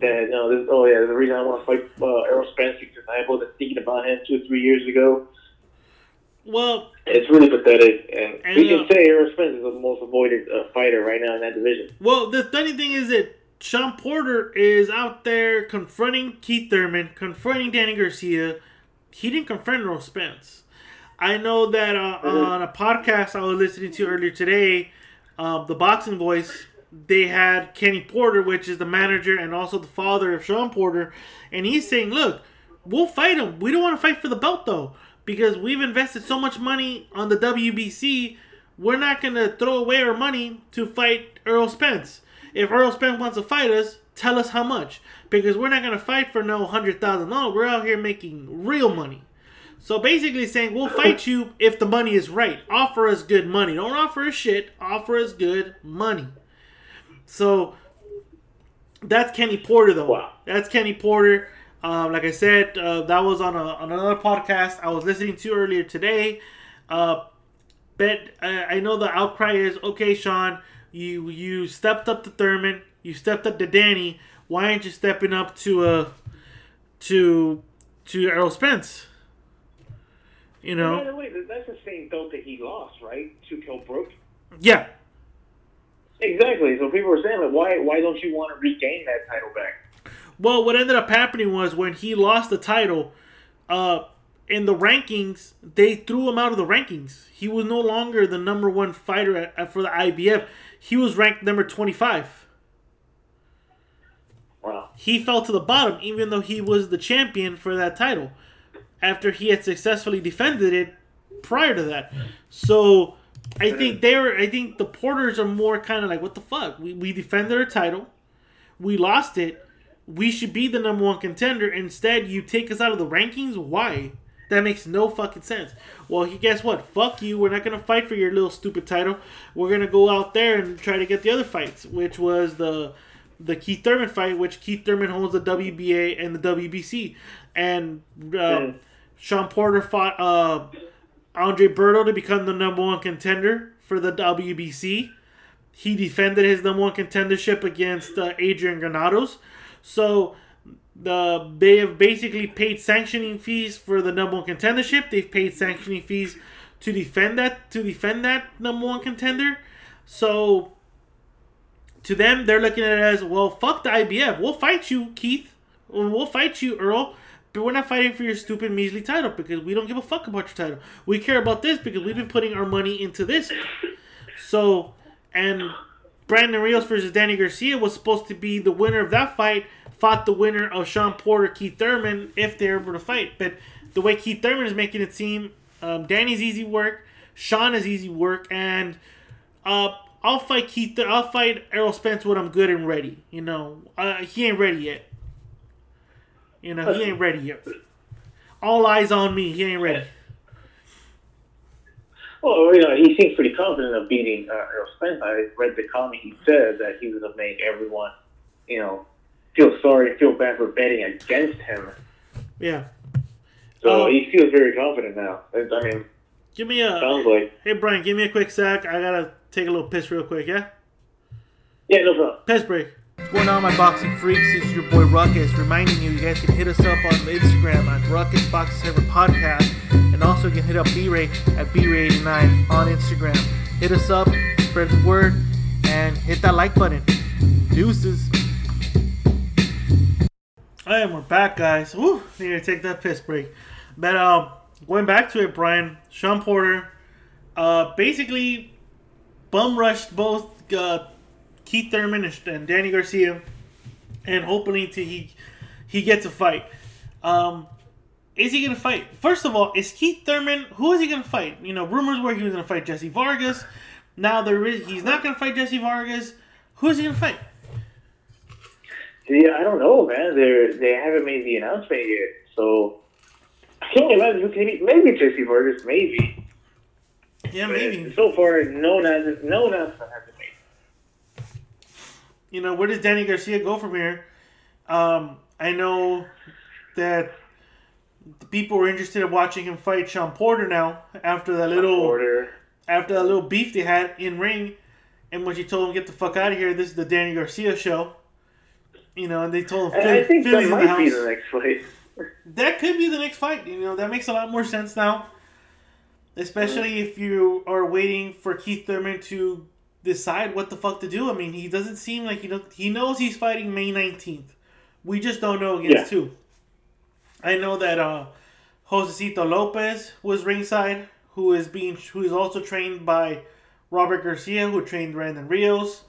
Speaker 3: that no, this, oh yeah, the reason I want to fight uh, Errol Spence because I was thinking about him two or three years ago.
Speaker 2: well
Speaker 3: It's really pathetic, and,
Speaker 2: And,
Speaker 3: we
Speaker 2: uh,
Speaker 3: can say Errol Spence is the most avoided uh, fighter right now in that division.
Speaker 2: Well, the funny thing is that Shawn Porter is out there confronting Keith Thurman, confronting Danny Garcia. He didn't confront Errol Spence. I know that uh, on a podcast I was listening to earlier today, uh, the Boxing Voice, they had Kenny Porter, which is the manager and also the father of Shawn Porter, and he's saying, "Look, we'll fight him. We don't want to fight for the belt though, because we've invested so much money on the WBC. We're not gonna throw away our money to fight Errol Spence. If Errol Spence wants to fight us, tell us how much, because we're not gonna fight for no hundred thousand dollars. we're out here making real money." So basically saying we'll fight you if the money is right. Offer us good money. Don't offer us shit. Offer us good money. So that's Kenny Porter though.
Speaker 3: Wow.
Speaker 2: That's Kenny Porter. Um, like I said, uh, that was on, a, on another podcast I was listening to earlier today. Uh, but uh, I know the outcry is okay, Shawn. You you stepped up to Thurman. You stepped up to Danny. Why aren't you stepping up to uh to to Errol Spence? You know.
Speaker 3: By the way, that's the same belt that he lost, right? To Kell Brook.
Speaker 2: yeah.
Speaker 3: Exactly. So people were saying, like, why why don't you want to regain that title back?
Speaker 2: Well, what ended up happening was when he lost the title, uh, in the rankings, they threw him out of the rankings. He was no longer the number one fighter at, at- for the IBF. He was ranked number 25.
Speaker 3: Wow.
Speaker 2: He fell to the bottom, even though he was the champion for that title, after he had successfully defended it prior to that. So, I think they were. I think the Porters are more kind of like, what the fuck? We, we defended our title, we lost it. We should be the number one contender. Instead, you take us out of the rankings. Why? That makes no fucking sense. Well, he guess what? Fuck you. We're not gonna fight for your little stupid title. We're gonna go out there and try to get the other fights, which was the the Keith Thurman fight, which Keith Thurman holds the WBA and the WBC, and uh, Shawn Porter fought uh, Andre Berto to become the number one contender for the WBC. He defended his number one contendership against uh, Adrian Granados. So the they have basically paid sanctioning fees for the number one contendership. They've paid sanctioning fees to defend that to defend that number one contender. So to them, they're looking at it as well. Fuck the IBF. We'll fight you, Keith. We'll fight you, Errol. But we're not fighting for your stupid measly title because we don't give a fuck about your title. We care about this because we've been putting our money into this. So, and Brandon Rios versus Danny Garcia was supposed to be the winner of that fight. Fought the winner of Shawn Porter, Keith Thurman, if they're able to fight. But the way Keith Thurman is making it seem, um, Danny's easy work, Shawn is easy work, and uh, I'll fight Keith. I'll fight Errol Spence when I'm good and ready. You know, uh, he ain't ready yet. You know, he ain't ready yet. All eyes on me. He ain't ready.
Speaker 3: Well, you know, he seems pretty confident of beating uh, Errol Spence. I read the comment he said that he was going to make everyone, you know, feel sorry feel bad for betting against him.
Speaker 2: Yeah.
Speaker 3: So
Speaker 2: Oh.
Speaker 3: he feels very confident now. I I mean,
Speaker 2: Give me a.
Speaker 3: sounds like.
Speaker 2: Hey Brian, give me a quick sec. I gotta take a little piss real quick. Yeah.
Speaker 3: Yeah, no problem.
Speaker 2: Piss break. What's going on, my boxing freaks? This is your boy Ruckus, reminding you you guys can hit us up on Instagram at Ruckus Boxing Server Podcast, and also you can hit up B-Ray at B-Ray89 on Instagram. Hit us up, spread the word, and hit that like button. Deuces. Alright, we're back, guys. Woo, need to take that piss break. But um, going back to it, Brian, Shawn Porter, uh, basically bum rushed both uh, Keith Thurman and- and Danny Garcia, and hoping to he he gets a fight. Um, is he gonna fight? First of all, is Keith Thurman who is he gonna fight? You know, rumors were he was gonna fight Jesse Vargas. Now there is he's not gonna fight Jesse Vargas. Who is he gonna fight?
Speaker 3: Yeah, I don't know, man. They they haven't made the announcement yet, so I can't imagine who can be. Maybe Jesse Vargas, maybe.
Speaker 2: Yeah,
Speaker 3: But
Speaker 2: maybe.
Speaker 3: So far, no announcement, no announcement has.
Speaker 2: You know, where does Danny Garcia go from here? Um, I know that the people were interested in watching him fight Shawn Porter now after that little
Speaker 3: Porter.
Speaker 2: after that little beef they had in ring, and when she told him get the fuck out of here, this is the Danny Garcia show. You know, and they told him
Speaker 3: And I think that
Speaker 2: Philly's in the
Speaker 3: might be the next fight.
Speaker 2: That could be the next fight. You know, that makes a lot more sense now. Especially if you are waiting for Keith Thurman to decide what the fuck to do. I mean, he doesn't seem like he he knows he's fighting May 19th. We just don't know against
Speaker 3: Yeah.
Speaker 2: who. I know that uh Josesito Lopez was ringside, who is being who is also trained by Robert Garcia, who trained Brandon Rios.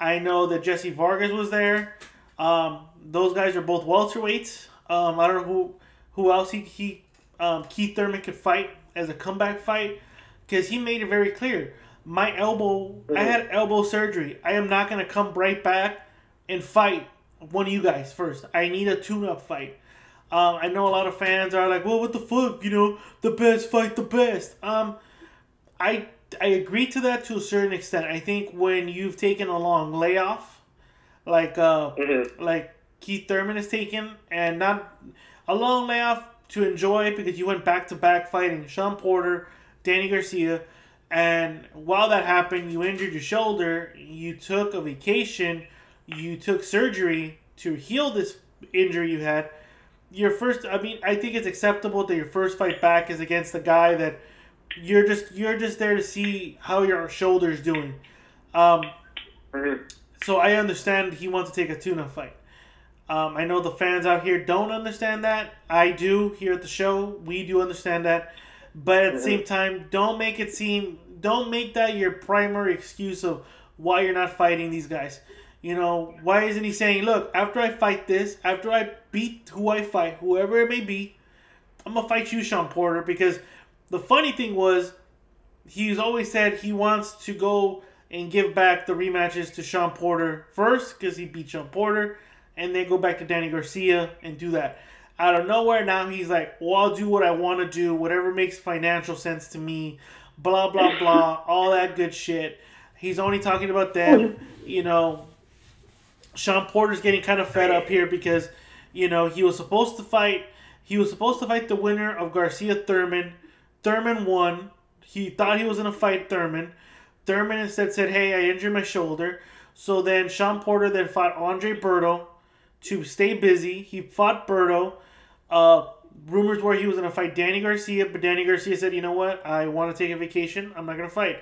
Speaker 2: I know that Jesse Vargas was there. Um, those guys are both welterweights. Um, I don't know who who else he, he um, Keith Thurman could fight as a comeback fight because he made it very clear. My elbow, I had elbow surgery. I am not gonna come right back and fight one of you guys first. I need a tune-up fight. Um, I know a lot of fans are like, "Well, what the fuck? You know, the best fight the best." Um, I I agree to that to a certain extent. I think when you've taken a long layoff, like uh, like Keith Thurman has taken, and not a long layoff to enjoy because you went back to back fighting Shawn Porter, Danny Garcia, And while that happened, you injured your shoulder. You took a vacation. You took surgery to heal this injury you had. Your first, I mean, I think it's acceptable that your first fight back is against a guy that you're just you're just there to see how your shoulder's doing. Um, so I understand he wants to take a tuna fight. Um, I know the fans out here don't understand that. I do here at the show. We do understand that. But at the same time, don't make it seem, don't make that your primary excuse of why you're not fighting these guys. You know, why isn't he saying, look, after I fight this, after I beat who I fight, whoever it may be, I'm going to fight you, Shawn Porter? Because the funny thing was, he's always said he wants to go and give back the rematches to Shawn Porter first because he beat Shawn Porter, and then go back to Danny Garcia and do that. Out of nowhere, now he's like, well, I'll do what I want to do, whatever makes financial sense to me, blah, blah, blah, all that good shit. He's only talking about them, you know. Shawn Porter's getting kind of fed up here because, you know, he was supposed to fight. He was supposed to fight the winner of Garcia Thurman. Thurman won. He thought he was gonna fight Thurman. Thurman instead said, "Hey, I injured my shoulder." So then Shawn Porter then fought Andre Berto to stay busy. He fought Berto. Uh, rumors were he was gonna fight Danny Garcia, but Danny Garcia said, "You know what? I want to take a vacation. I'm not gonna fight."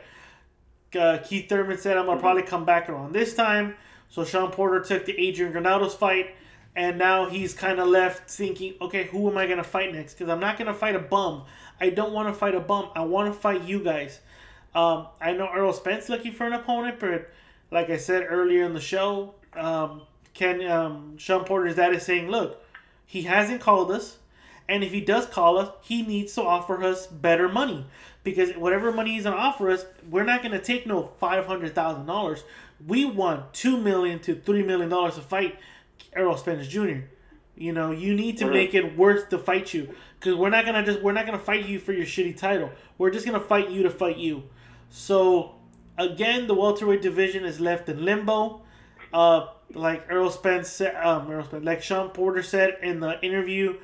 Speaker 2: Uh, Keith Thurman said, "I'm gonna probably come back around this time." So Shawn Porter took the Adrian Granados fight, and now he's kind of left thinking, "Okay, who am I gonna fight next? Because I'm not gonna fight a bum. I don't want to fight a bum. I want to fight you guys." Um, I know Errol Spence looking for an opponent, but like I said earlier in the show, um, Ken um, Shawn Porter's dad is saying, "Look, he hasn't called us, and if he does call us, he needs to offer us better money because whatever money he's gonna offer us, we're not gonna take no five hundred thousand dollars. We want two million to three million dollars to fight Errol Spence Jr. You know, you need to make it worth to fight you because we're not gonna just we're not gonna fight you for your shitty title. We're just gonna fight you to fight you. So again, the welterweight division is left in limbo. Uh, like Errol Spence said, um, Errol Spence, like Shawn Porter said in the interview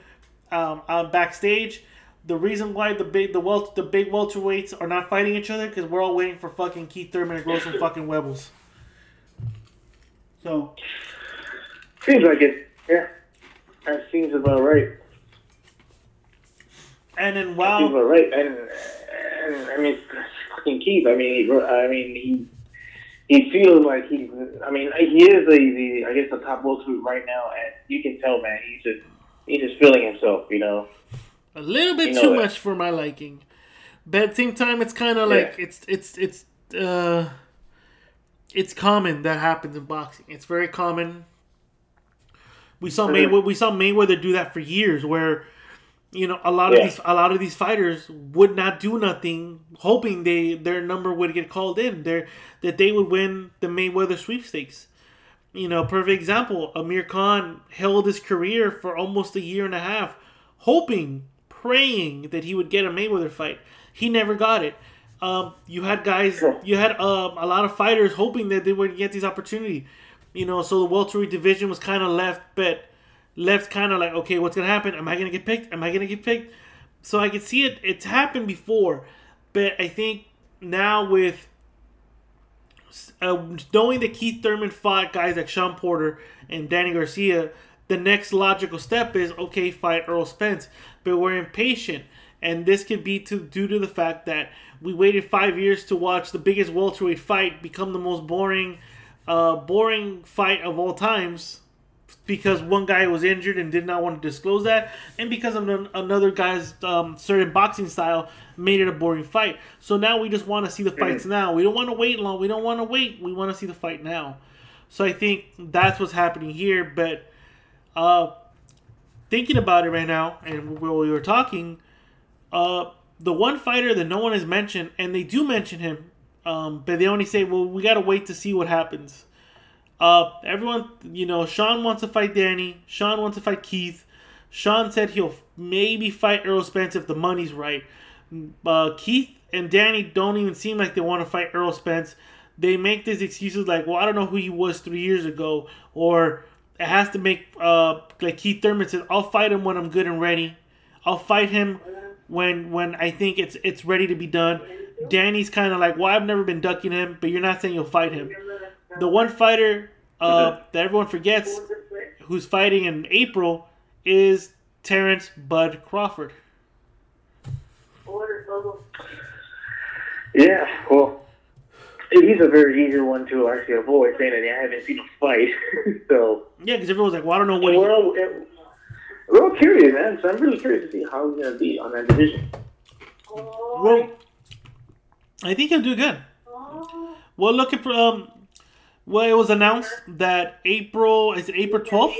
Speaker 2: um, uh, backstage, the reason why the big the wel- the big welterweights are not fighting each other because we're all waiting for fucking Keith Thurman to grow some [laughs] fucking webbles. So
Speaker 3: Seems like it. Yeah, that seems about right.
Speaker 2: and then
Speaker 3: Seems
Speaker 2: while
Speaker 3: about right. And, and I mean, fucking Keith. I mean, he, I mean, he he feels like he's. I mean, he is the, the I guess the top welterweight right now, and you can tell, man, he's just he's just feeling himself. You know.
Speaker 2: a little bit
Speaker 3: You know
Speaker 2: too
Speaker 3: that.
Speaker 2: much for my liking. But at the same time, it's kind of
Speaker 3: Yeah.
Speaker 2: like it's it's it's uh, it's common that happens in boxing. It's very common. We saw
Speaker 3: Mhm.
Speaker 2: Mayweather. We saw Mayweather do that for years, where you know a lot of
Speaker 3: Yeah.
Speaker 2: these a lot of these fighters would not do nothing, hoping they their number would get called in. Their that they would win the Mayweather sweepstakes. You know, perfect example. Amir Khan held his career for almost a year and a half, hoping, praying that he would get a Mayweather fight. He never got it. Um, you had guys, you had um, a lot of fighters hoping that they would get this opportunity. You know, so the welterweight division was kind of left, but left kind of like, okay, what's gonna happen? Am I gonna get picked? Am I gonna get picked? So I could see it. It's happened before, but I think now with uh, knowing that Keith Thurman fought guys like Shawn Porter and Danny Garcia, the next logical step is okay, fight Errol Spence. But we're impatient, and this could be to due to the fact that we waited five years to watch the biggest welterweight fight become the most boring, uh, boring fight of all times. Because one guy was injured and did not want to disclose that, and because of an- another guy's um, certain boxing style made it a boring fight. So now we just want to see the fights now. We don't want to wait long. We don't want to wait. We want to see the fight now. So I think that's what's happening here. But uh, thinking about it right now, and while we were talking, uh, the one fighter that no one has mentioned, and they do mention him, um, but they only say, "Well, we gotta wait to see what happens." Uh, everyone, you know, Shawn wants to fight Danny. Shawn wants to fight Keith. Shawn said he'll maybe fight Errol Spence if the money's right. Uh, Keith and Danny don't even seem like they want to fight Errol Spence. They make these excuses like, "Well, I don't know who he was three years ago," or it has to make uh, like Keith Thurman says, "I'll fight him when I'm good and ready. I'll fight him when when I think it's it's ready to be done." Danny's kind of like, well, I've never been ducking him, but you're not saying you'll fight him. The one fighter [laughs] uh, that everyone forgets who's fighting in April is Terence Bud Crawford.
Speaker 3: Yeah, well, he's a very easy one to actually avoid, saying that I haven't seen him fight. [laughs] so
Speaker 2: Yeah, because everyone's like, well, I don't know what.
Speaker 3: we're
Speaker 2: He,
Speaker 3: all, we're all curious, man. So I'm really curious to see how he's gonna be on that division.
Speaker 2: well, I think he'll do good. Well, looking for um. Well, it was announced that April is it April twelfth,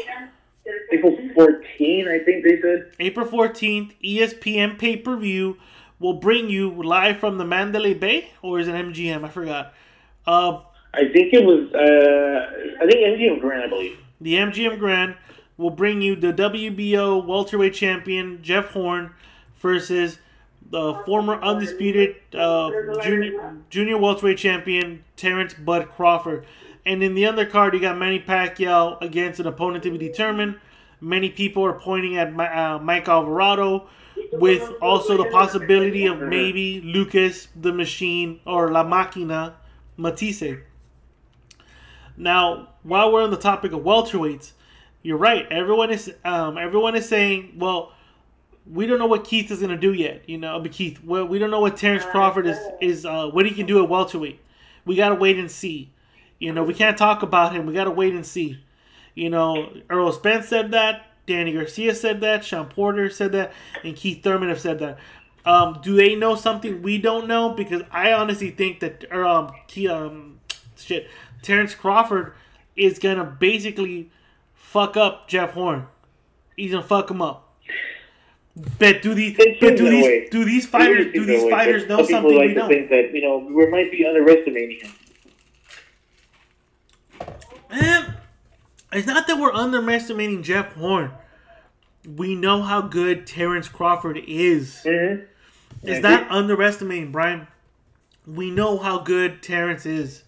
Speaker 3: April fourteenth, I think they said.
Speaker 2: April fourteenth, ESPN pay per view will bring you live from the Mandalay Bay, or is it MGM? I forgot. Uh,
Speaker 3: I think it was. Uh, I think MGM Grand, I believe.
Speaker 2: the MGM Grand will bring you the WBO welterweight champion Jeff Horn versus the former undisputed uh, junior junior welterweight champion Terence Bud Crawford. And in the undercard, you got Manny Pacquiao against an opponent to be determined. Many people are pointing at uh, Mike Alvarado, with also the possibility of maybe Lucas the Machine or La Máquina Matthysse. Now, while we're on the topic of welterweights, you're right. Everyone is um, everyone is saying, well, we don't know what Keith is gonna do yet. You know, but Keith, well, we don't know what Terence Crawford is is uh, what he can do at welterweight. We gotta wait and see. You know, we can't talk about him. We gotta wait and see. You know, Errol Spence said that. Danny Garcia said that. Shawn Porter said that, and Keith Thurman have said that. Um, do they know something we don't know? Because I honestly think that um, Ke- um, shit, Terence Crawford is gonna basically fuck up Jeff Horn. He's gonna fuck him up. But do these but do these
Speaker 3: way.
Speaker 2: do these fighters do these
Speaker 3: way,
Speaker 2: fighters know something
Speaker 3: like
Speaker 2: we
Speaker 3: to
Speaker 2: don't?
Speaker 3: think that you know we might be underestimating him.
Speaker 2: Man, it's not that we're underestimating Jeff Horn. We know how good Terence Crawford is.
Speaker 3: Mm-hmm.
Speaker 2: It's not underestimating Brian. We know how good Terence is.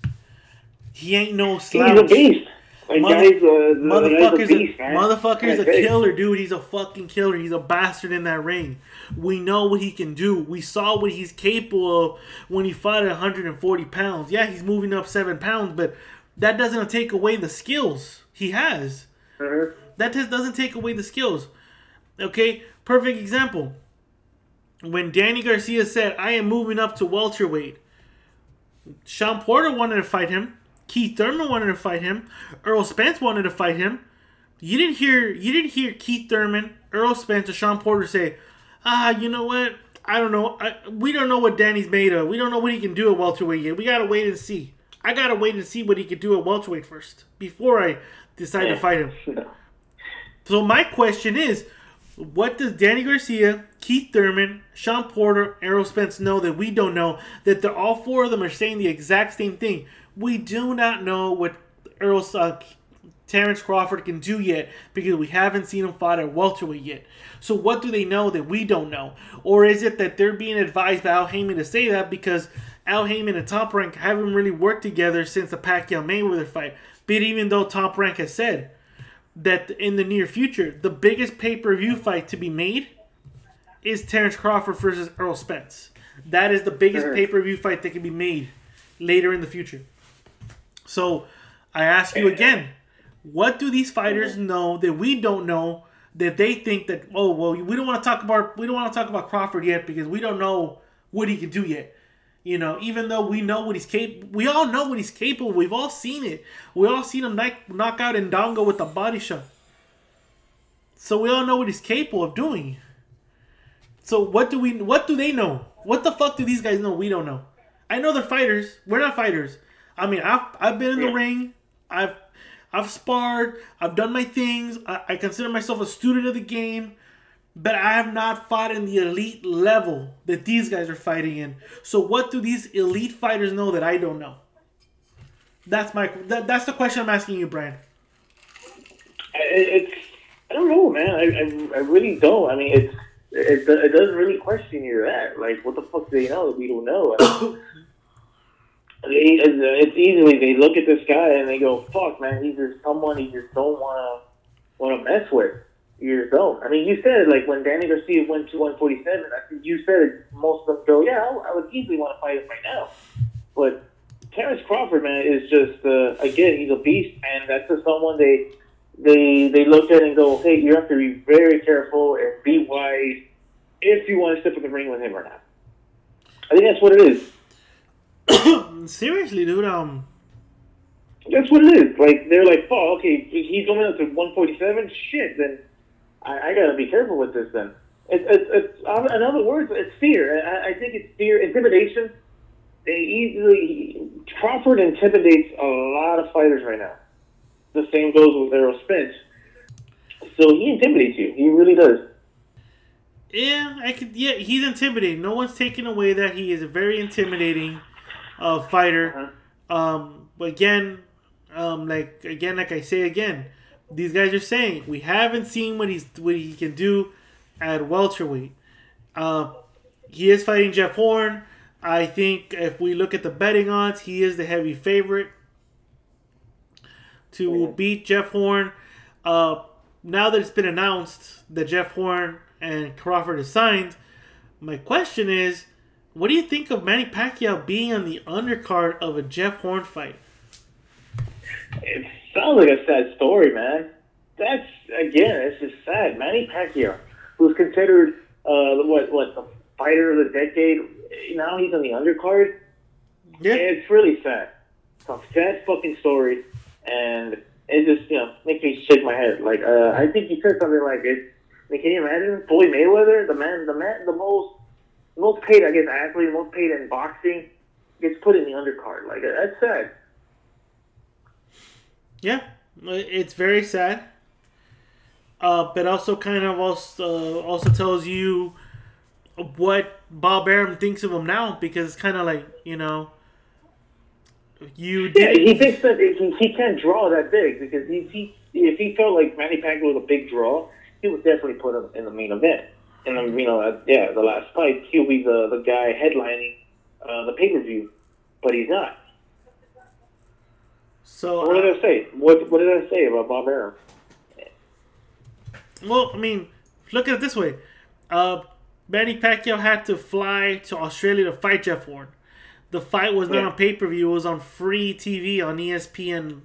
Speaker 2: He ain't no
Speaker 3: He's a
Speaker 2: slouch.
Speaker 3: beast. Like,
Speaker 2: Mother-
Speaker 3: guy's a, the guy's a
Speaker 2: Motherfucker's
Speaker 3: beast,
Speaker 2: a,
Speaker 3: man.
Speaker 2: motherfucker's a killer, dude. He's a fucking killer. He's a bastard in that ring. We know what he can do. We saw what he's capable of when he fought at 140 pounds. Yeah, he's moving up seven pounds, but that doesn't take away the skills he has.
Speaker 3: Mhm.
Speaker 2: That just doesn't take away the skills. Okay, perfect example. When Danny Garcia said, "I am moving up to welterweight," Shawn Porter wanted to fight him. Keith Thurman wanted to fight him. Errol Spence wanted to fight him. You didn't hear you didn't hear Keith Thurman, Errol Spence, or Shawn Porter say, "Ah, you know what? I don't know. I, we don't know what Danny's made of. We don't know what he can do at welterweight yet. We gotta wait and see. I gotta wait and see what he could do at welterweight first before I decide to fight him." [laughs] So my question is, what does Danny Garcia, Keith Thurman, Shawn Porter, Errol Spence know that we don't know? That they're all four of them are saying the exact same thing. We do not know what Errol uh, Terence Crawford can do yet because we haven't seen him fight at welterweight yet. So what do they know that we don't know? Or is it that they're being advised by Al Haymon to say that because Al Haymon and Top Rank haven't really worked together since the Pacquiao Mayweather fight? But even though Top Rank has said that in the near future, the biggest pay per view fight to be made is Terence Crawford versus Errol Spence. That is the biggest
Speaker 3: Sure.
Speaker 2: pay per view fight that can be made later in the future. So I ask you eh. again, what do these fighters mm-hmm. know that we don't know that they think that oh well we don't want to talk about we don't want to talk about Crawford yet because we don't know what he can do yet. You know, even though we know what he's capable, we all know what he's capable. We've all seen it. We all seen him knock, knock out Indongo with a body shot. So we all know what he's capable of doing. So what do we? What do they know? What the fuck do these guys know? We don't know. I know they're fighters. We're not fighters. I mean, I've I've been in the
Speaker 3: Yeah.
Speaker 2: ring. I've I've sparred. I've done my things. I, I consider myself a student of the game, but I have not fought in the elite level that these guys are fighting in. So what do these elite fighters know that I don't know? That's my that, that's the question I'm asking you, Brian.
Speaker 3: It's I don't know, man. I, I, I really don't. I mean, it's it, it doesn't really question you that. Like, what the fuck do they know that we don't know? [coughs] They- it's easily they look at this guy and they go, "Fuck, man, he's just someone he just don't want to want to mess with." Years don't. I mean, you said like when Danny Garcia went to 147. I think you said most of them go, yeah, I, I would easily want to fight him right now. But Terence Crawford, man, is just uh, again, he's a beast, and that's just someone they they they look at and go, hey, you have to be very careful and be wise if you want to step in the ring with him or not. I think that's what it is. [coughs]
Speaker 2: Seriously, dude. Um,
Speaker 3: That's what it is. Like they're like, oh, okay, he's going up to 147. Shit, then I, I gotta be careful with this. Then it's it's, it's um, in other words, it's fear. I, I think it's fear, intimidation. They easily Crawford intimidates a lot of fighters right now. The same goes with Errol Spence. So he intimidates you. He really does.
Speaker 2: yeah, I could. Yeah, he's intimidating. No one's taking away that he is a very intimidating uh, fighter. Um, but again, um, like again, like I say again, these guys are saying we haven't seen what he's what he can do at welterweight. Uh, he is fighting Jeff Horn. I think if we look at the betting odds, he is the heavy favorite to beat Jeff Horn. Uh, now that it's been announced that Jeff Horn and Crawford is signed, my question is, what do you think of Manny Pacquiao being on the undercard of a Jeff Horn fight?
Speaker 3: It sounds like a sad story, man. That's again, it's just sad. Manny Pacquiao, who's considered uh, what what the fighter of the decade, now he's on the undercard.
Speaker 2: Yeah,
Speaker 3: It's really sad. It's a sad fucking story, and it just you know makes me shake my head. Like uh, I think he said something like it. I mean, can you imagine Floyd Mayweather, the man, the man, the most most paid, I guess, athlete, most paid in boxing, gets put in the undercard. Like that's sad.
Speaker 2: Yeah, it's very sad. Uh, but also kind of also uh, also tells you what Bob Arum thinks of him now because it's kind of like you know you
Speaker 3: Yeah,
Speaker 2: did
Speaker 3: he thinks that he, he can't draw that big because he, he if he felt like Manny Pacquiao was a big draw, he would definitely put him in the main event. In the you know uh, yeah the last fight, he'll be the the guy headlining uh, the pay per view, but he's not.
Speaker 2: So
Speaker 3: What did I say? What what did I say about Bob Arum?
Speaker 2: Well, I mean, look at it this way. Uh, Manny Pacquiao had to fly to Australia to fight Jeff Horn. The fight was not
Speaker 3: Yeah.
Speaker 2: on pay per view; it was on free TV on ESPN.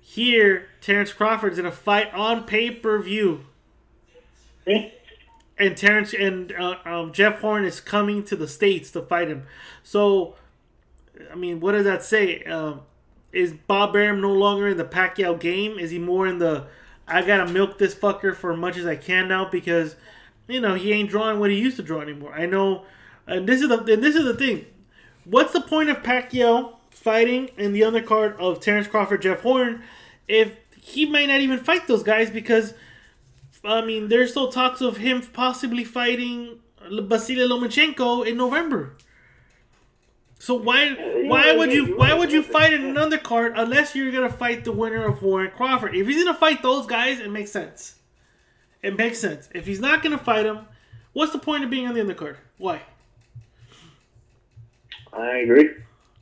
Speaker 2: Here, Terence Crawford's in a fight on pay per view,
Speaker 3: Yeah.
Speaker 2: and Terence and uh, um, Jeff Horn is coming to the states to fight him. So, I mean, what does that say? Um, is Bob Arum no longer in the Pacquiao game? Is he more in the I gotta milk this fucker for as much as I can now because you know he ain't drawing what he used to draw anymore. I know, and this is the and this is the thing. What's the point of Pacquiao fighting in the undercard of Terence Crawford, Jeff Horn, if he might not even fight those guys because I mean there's still talks of him possibly fighting Vasily Lomachenko in November. So why uh, why would you why would you fight in an undercard unless you're gonna fight the winner of Warren Crawford? If he's gonna fight those guys, it makes sense. It makes sense. If he's not gonna fight them, what's the point of being on the undercard? Why?
Speaker 3: I agree.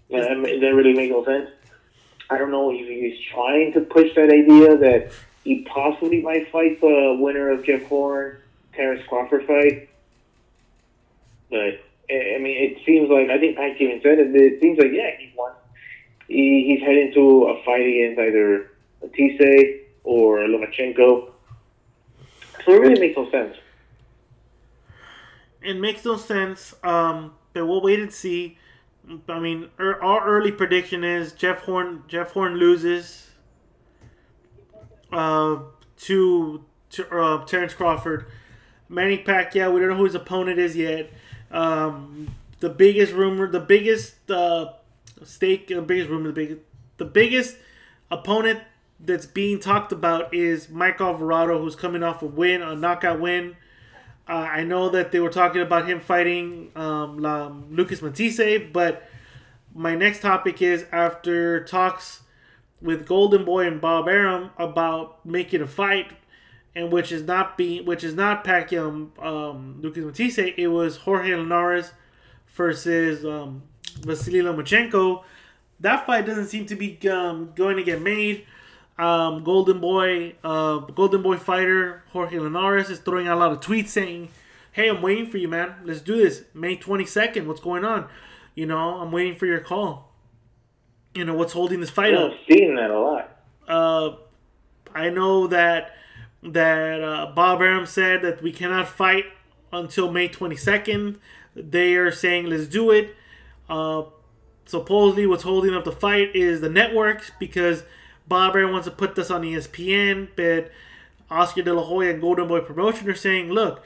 Speaker 3: Yeah, that really makes no sense. I don't know if he's trying to push that idea that he possibly might fight the winner of Jeff Horn, Terence Crawford fight. But I mean, it seems like I think Pat even said it. It seems like yeah, he wants. He, he's heading to a fight against either Matthysse or Lomachenko. So it really makes no sense.
Speaker 2: It makes no sense. Um, but we'll wait and see. I mean, our, our early prediction is Jeff Horn. Jeff Horn loses uh, to to uh, Terence Crawford. Manny Pacquiao. We don't know who his opponent is yet. Um, the biggest rumor, the biggest uh, stake, the biggest rumor, the biggest, the biggest opponent that's being talked about is Mike Alvarado, who's coming off a win, a knockout win. Uh, I know that they were talking about him fighting um, La- Lucas Matthysse, but my next topic is after talks with Golden Boy and Bob Arum about making a fight, and which is not being, which is not Pacquiao, um, Lucas Matthysse. It was Jorge Linares versus um, Vasily Lomachenko. That fight doesn't seem to be um, going to get made. Um, Golden Boy, uh, Golden Boy fighter Jorge Linares is throwing out a lot of tweets saying, "Hey, I'm waiting for you, man. Let's do this. May 22nd. What's going on? You know, I'm waiting for your call. You know, what's holding this fight up?
Speaker 3: I've seen that a lot.
Speaker 2: uh, I know that that uh, Bob Arum said that we cannot fight until May 22nd. They are saying let's do it. Uh, supposedly, what's holding up the fight is the networks because Bob Arum wants to put this on ESPN, but Oscar De La Hoya and Golden Boy Promotion are saying, look,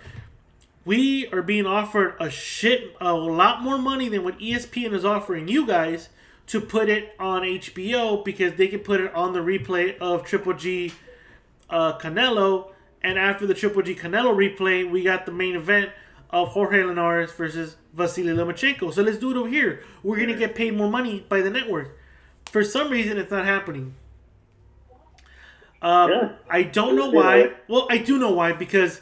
Speaker 2: we are being offered a shit, a lot more money than what ESPN is offering you guys to put it on HBO because they can put it on the replay of Triple G uh, Canelo. And after the Triple G Canelo replay, we got the main event of Jorge Linares versus Vasily Lomachenko. So let's do it over here. We're going to get paid more money by the network. For some reason, it's not happening. Um,
Speaker 3: Yeah.
Speaker 2: I don't know why. Well, I do know why because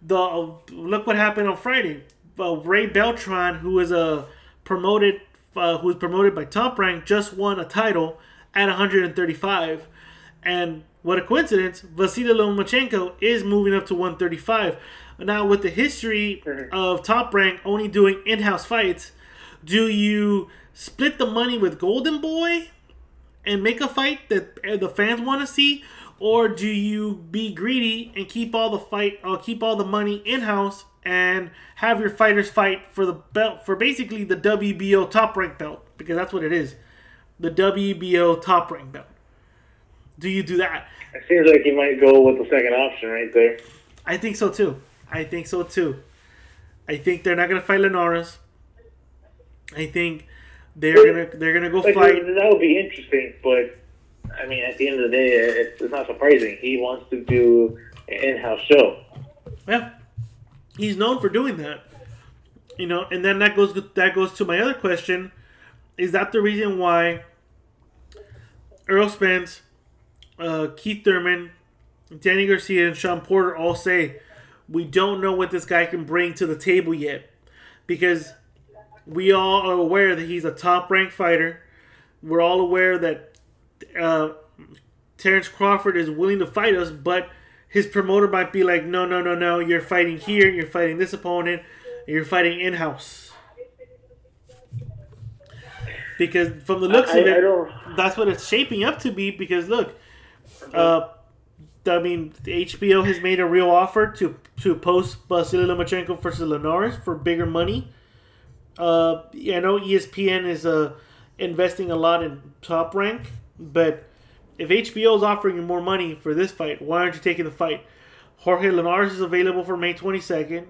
Speaker 2: the look what happened on Friday. Uh, Ray Beltran, who is a promoted, uh, who was promoted by Top Rank, just won a title at 135, and what a coincidence! Vasily Lomachenko is moving up to 135. Now, with the history of Top Rank only doing in-house fights, do you split the money with Golden Boy and make a fight that uh, the fans want to see, or do you be greedy and keep all the fight, or keep all the money in house and have your fighters fight for the belt for basically the WBO top rank belt because that's what it is, the WBO top rank belt. Do you do that?
Speaker 3: It seems like he might go with the second option right there.
Speaker 2: I think so too. I think so too. I think they're not gonna fight Linares. I think they're gonna they're gonna go
Speaker 3: Like,
Speaker 2: fight.
Speaker 3: that would be interesting, but I mean, at the end of the day, it's, it's not surprising. He wants to do an in-house show.
Speaker 2: Yeah, he's known for doing that. You know, and then that goes that goes to my other question: Is that the reason why Errol Spence, uh, Keith Thurman, Danny Garcia, and Shawn Porter all say we don't know what this guy can bring to the table yet, because we all are aware that he's a top-ranked fighter. We're all aware that uh, Terence Crawford is willing to fight us, but his promoter might be like, no, no, no, no, you're fighting here, you're fighting this opponent, you're fighting in house. Because from the looks
Speaker 3: I,
Speaker 2: of it, that's what it's shaping up to be. Because look, uh, I mean, HBO has made a real offer to to post Vasily Lomachenko versus Linares for bigger money. Uh, I know ESPN is uh, investing a lot in Top Rank, but if HBO is offering you more money for this fight, why aren't you taking the fight? Jorge Linares is available for May 22nd.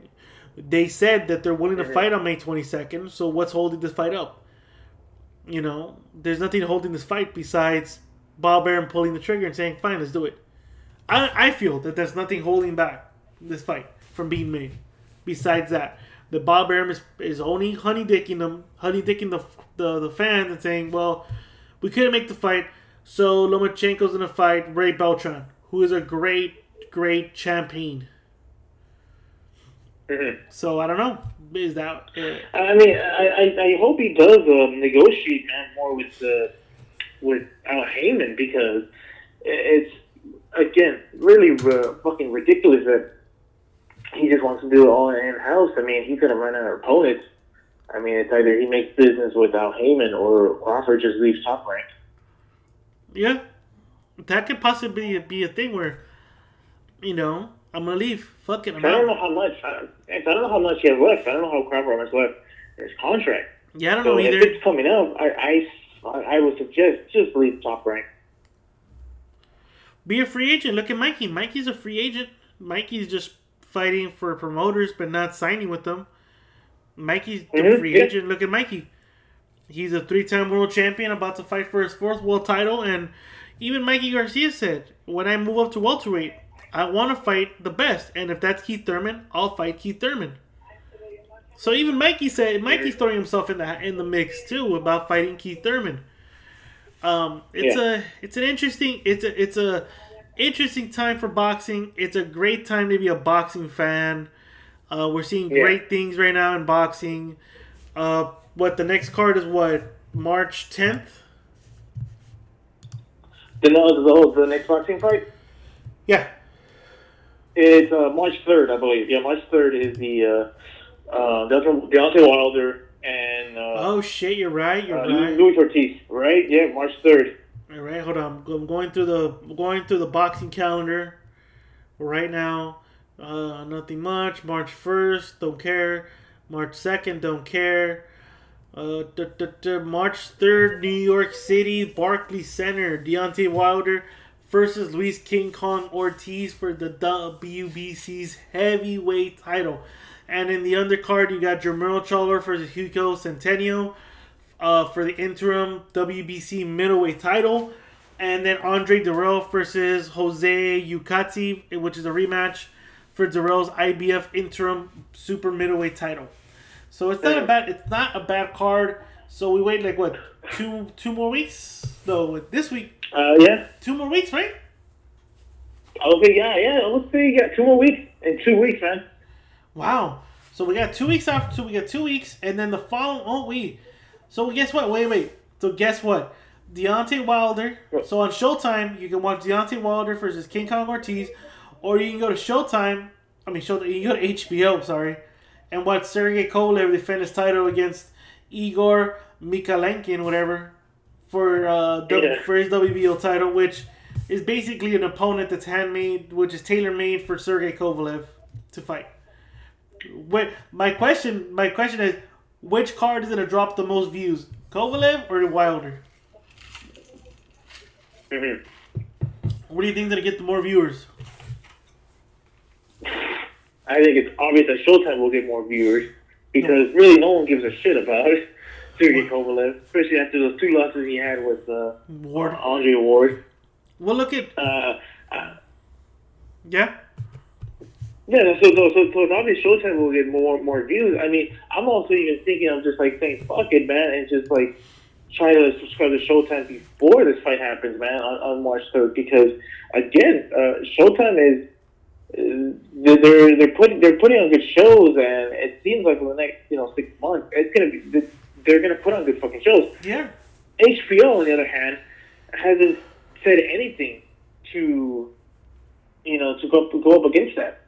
Speaker 2: They said that they're willing to fight on May 22nd, so what's holding this fight up? You know, there's nothing holding this fight besides Bob Arum pulling the trigger and saying, fine, let's do it. I, I feel that there's nothing holding back this fight from being made besides that. The Bob Arum is, is only honey dicking them, honey dicking the, the, the fans and saying, well, we couldn't make the fight, so Lomachenko's to fight Ray Beltran, who is a great, great champion.
Speaker 3: Mhm.
Speaker 2: So I don't know. Is that. Uh,
Speaker 3: I mean, I, I, I hope he does um, negotiate man more with uh, with Al Haymon because it's again really uh, fucking ridiculous that he just wants to do it all in house. I mean, he's gonna run out of opponents. I mean, it's either he makes business with Al Haymon or Crawford just leaves top rank.
Speaker 2: Yeah, that could possibly be a thing where, you know, I'm gonna leave. Fuck it, I'm
Speaker 3: I don't know how much. I, I don't know how much he has left. I don't know how Crawford has left his contract.
Speaker 2: Yeah, I don't
Speaker 3: So
Speaker 2: know
Speaker 3: if
Speaker 2: either.
Speaker 3: it's coming up, I, I, I would suggest just leave top rank.
Speaker 2: Be a free agent. Look at Mikey. Mikey's a free agent. Mikey's just fighting for promoters, but not signing with them. Mikey's a
Speaker 3: Mhm,
Speaker 2: free agent. Look at Mikey. He's a three-time world champion, about to fight for his fourth world title, and even Mikey Garcia said, "When I move up to welterweight, I want to fight the best, and if that's Keith Thurman, I'll fight Keith Thurman." So even Mikey said Mikey's throwing himself in the in the mix too about fighting Keith Thurman. Um, it's
Speaker 3: Yeah.
Speaker 2: a it's an interesting it's a it's a interesting time for boxing. It's a great time to be a boxing fan. Uh, we're seeing
Speaker 3: Yeah.
Speaker 2: great things right now in boxing. Uh, what the next card is? What March tenth?
Speaker 3: The the, whole- the next boxing fight.
Speaker 2: Yeah.
Speaker 3: It's uh, March third, I believe. Yeah, March third is the uh, uh, Deontay Deontay Wilder and uh,
Speaker 2: Oh shit, you're right. You're
Speaker 3: uh,
Speaker 2: right.
Speaker 3: Luis Ortiz, right? Yeah, March third.
Speaker 2: All right, hold on. I'm going through the going through the boxing calendar right now. Uh, nothing much. March first, don't care. March second, don't care. Uh, March third, New York City, Barclays Center. Deontay Wilder versus Luis King Kong Ortiz for the WBC's heavyweight title. And in the undercard, you got Jermell Charlo versus Hugo Centeno uh, for the interim WBC middleweight title, and then Andre Dirrell versus Jose Yucati, which is a rematch for Dirrell's IBF interim super middleweight title. So it's not a bad it's not a bad card. So we wait like what two two more weeks? No, this week
Speaker 3: Uh, yeah,
Speaker 2: two more weeks, right?
Speaker 3: Okay, yeah, yeah. Let's see. you got two more weeks in two weeks, man.
Speaker 2: Wow. So we got two weeks after. So we got two weeks, and then the following. Oh wait. So guess what? Wait, wait. So guess what? Deontay Wilder. So on Showtime, you can watch Deontay Wilder versus King Kong Ortiz, or you can go to Showtime. I mean, show you can go to HBO. Sorry, and watch Sergey Kovalev defend his title against Igor Mikalenkin, whatever, for uh w-
Speaker 3: Yeah.
Speaker 2: for his WBO title, which is basically an opponent that's handmade, which is tailor made for Sergey Kovalev to fight. Wait, my question, my question is, which card is gonna drop the most views, Kovalev or Wilder?
Speaker 3: Mhm.
Speaker 2: What do you think is gonna get the more viewers?
Speaker 3: I think it's obvious that Showtime will get more viewers because really no one gives a shit about Sergey Kovalev, especially after those two losses he had with uh,
Speaker 2: Ward.
Speaker 3: Andre Ward.
Speaker 2: Well, look at
Speaker 3: Uh, uh,
Speaker 2: yeah.
Speaker 3: Yeah, so, so, so, so obvious Showtime will get more more views. I mean, I'm also even thinking of just like saying fuck it, man, and just like try to subscribe to Showtime before this fight happens, man, on, on March 3rd because again, uh, Showtime is uh, they're they're putting they're putting on good shows, and it seems like for the next you know six months, it's gonna be they're gonna put on good fucking shows.
Speaker 2: Yeah.
Speaker 3: HBO, on the other hand, hasn't said anything to you know to go up, go up against that.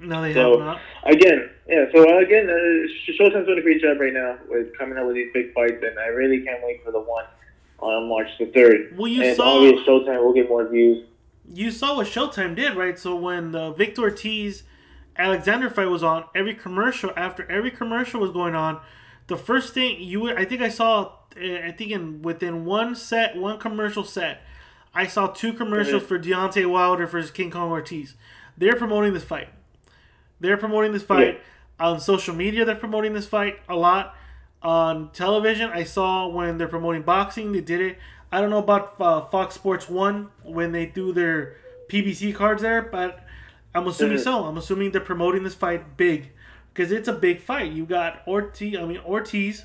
Speaker 2: No, they
Speaker 3: So
Speaker 2: have not.
Speaker 3: again, yeah. So uh, again, uh, Showtime's doing a great job right now with coming out with these big fights, and I really can't wait for the one on March the third.
Speaker 2: Well, you
Speaker 3: and
Speaker 2: saw-
Speaker 3: obvious Showtime will get more views.
Speaker 2: You saw what Showtime did, right? So when the Victor Ortiz Alexander fight was on, every commercial after every commercial was going on, the first thing you would, I think I saw, uh, I think in within one set, one commercial set, I saw two commercials
Speaker 3: Mhm.
Speaker 2: for Deontay Wilder versus King Kong Ortiz. They're promoting this fight. They're promoting this fight on social media. They're promoting this fight a lot on television. I saw when they're promoting boxing, they did it. I don't know about uh, Fox Sports One when they do their PBC cards there, but I'm assuming so. I'm assuming they're promoting this fight big because it's a big fight. You got Ortiz. I mean Ortiz,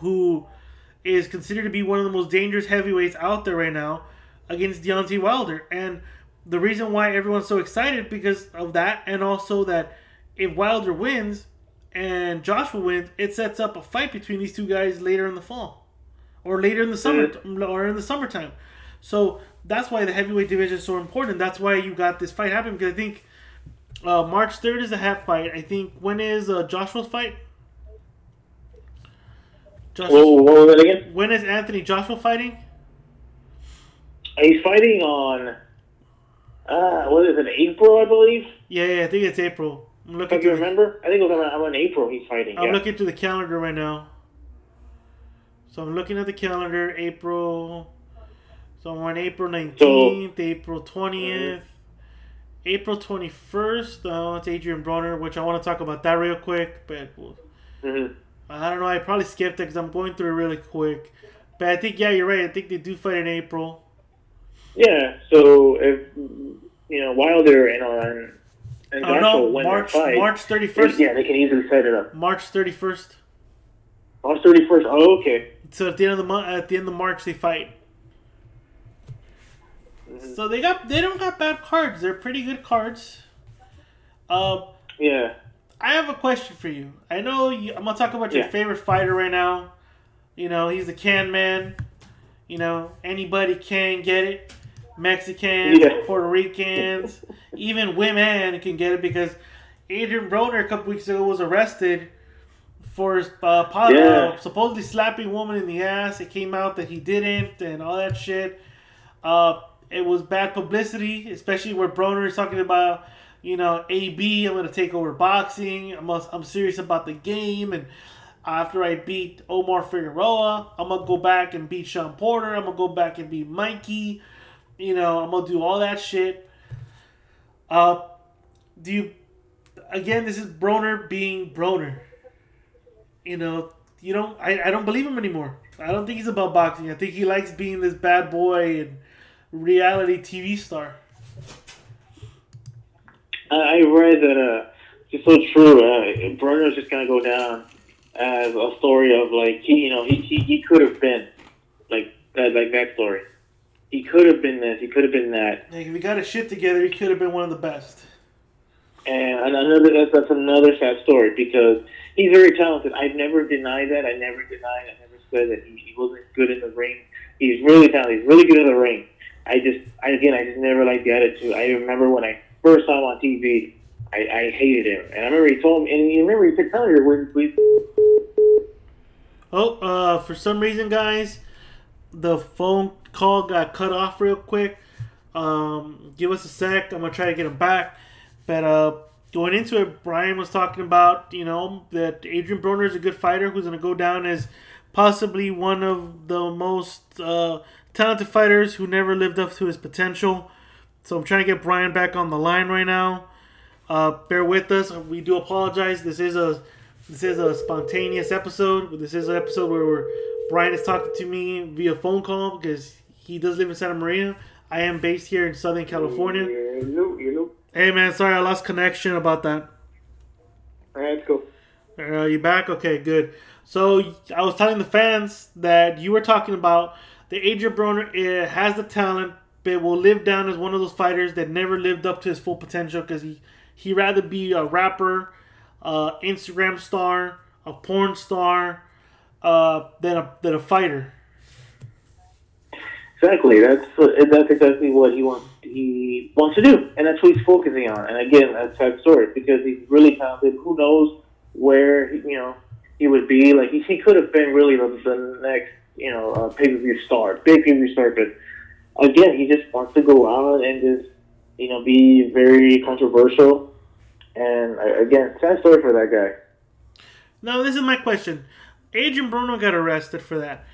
Speaker 2: who is considered to be one of the most dangerous heavyweights out there right now, against Deontay Wilder, and the reason why everyone's so excited because of that, and also that if Wilder wins and Joshua wins, it sets up a fight between these two guys later in the fall, or later in the summer, or in the summertime. So that's why the heavyweight division is so important. That's why you got this fight happening because I think uh, March third is a half fight. I think when is uh, Joshua's fight?
Speaker 3: What was that again?
Speaker 2: when is Anthony Joshua fighting?
Speaker 3: He's fighting on. Uh, what is it? April, I believe.
Speaker 2: Yeah, yeah, I think it's April. I'm looking.
Speaker 3: If you
Speaker 2: through the-
Speaker 3: remember, I think it was on, on April. He's fighting.
Speaker 2: I'm
Speaker 3: yeah.
Speaker 2: looking to the calendar right now. So I'm looking at the calendar, April. So I'm on April 19th, April 20th, April 21st. Uh, it's Adrien Broner, which I want to talk about that real quick. But
Speaker 3: Mhm.
Speaker 2: I don't know. I probably skipped it because I'm going through it really quick. But I think, yeah, you're right. I think they do fight in April.
Speaker 3: Yeah. So if you know Wilder and on and
Speaker 2: Oh, no,
Speaker 3: win
Speaker 2: March,
Speaker 3: fight,
Speaker 2: March 31st.
Speaker 3: yeah, they can easily set it up.
Speaker 2: March 31st.
Speaker 3: March thirty first. Oh, okay.
Speaker 2: So at the end of the month, at the end of March, they fight. So they got they don't got bad cards. They're pretty good cards. Uh,
Speaker 3: Yeah.
Speaker 2: I have a question for you. I know you, I'm gonna talk about your
Speaker 3: Yeah.
Speaker 2: favorite fighter right now. You know he's the can man. You know, anybody can get it. Mexicans,
Speaker 3: Yeah.
Speaker 2: Puerto Ricans, [laughs] even women can get it because Adrien Broner a couple weeks ago was arrested for uh,
Speaker 3: Yeah.
Speaker 2: uh, supposedly slapping a woman in the ass. It came out that he didn't, and all that shit. Uh, it was bad publicity, especially where Broner is talking about, you know, AB. I'm gonna take over boxing. I'm I'm serious about the game, and after I beat Omar Figueroa, I'm gonna go back and beat Shawn Porter. I'm gonna go back and beat Mikey. You know, I'm gonna do all that shit. Uh, do you? Again, this is Broner being Broner. You know, you don't. I, I don't believe him anymore. I don't think he's about boxing. I think he likes being this bad boy and reality TV star.
Speaker 3: I, read that uh, it's so true. Uh, Broner's just gonna go down as a story of like he, you know, he he, he could have been like that like that story. He could have been this. He could have been that.
Speaker 2: Like, if he got his shit together, he could have been one of the best.
Speaker 3: And another that's, that's another sad story because he's very talented. I've never denied that. I never denied. I never said that he, he wasn't good in the ring. He's really talented. He's really good in the ring. I just, I, again, I just never liked the attitude. I remember when I first saw him on TV, I, I hated him, and I remember he told me, and you remember he telling me when we.
Speaker 2: Oh, uh, for some reason, guys, the phone call got cut off real quick. Um, give us a sec. I'm gonna try to get him back. But uh, going into it, Brian was talking about you know that Adrien Broner is a good fighter who's gonna go down as possibly one of the most uh, talented fighters who never lived up to his potential. So I'm trying to get Brian back on the line right now. Uh, bear with us. We do apologize. This is a this is a spontaneous episode. This is an episode where we're, Brian is talking to me via phone call because he does live in Santa Maria. I am based here in Southern California.
Speaker 3: Hello, hello.
Speaker 2: Hey man, sorry I lost connection about that.
Speaker 3: All right, let's.
Speaker 2: Are you back? Okay, good. So I was telling the fans that you were talking about the Adrien Broner eh, has the talent, but will live down as one of those fighters that never lived up to his full potential because he he rather be a rapper, uh, Instagram star, a porn star, uh, than a than a fighter.
Speaker 3: Exactly. That's that's exactly what he wants. He wants to do, and that's what he's focusing on. And again, that's that story because he's really talented. Who knows where he, you know he would be? Like he, he could have been really the, the next you know uh, pay per view star, big pay per view star. But again, he just wants to go out and just you know be very controversial. And uh, again, sad story for that guy.
Speaker 2: Now this is my question. Adrien Broner got arrested for that.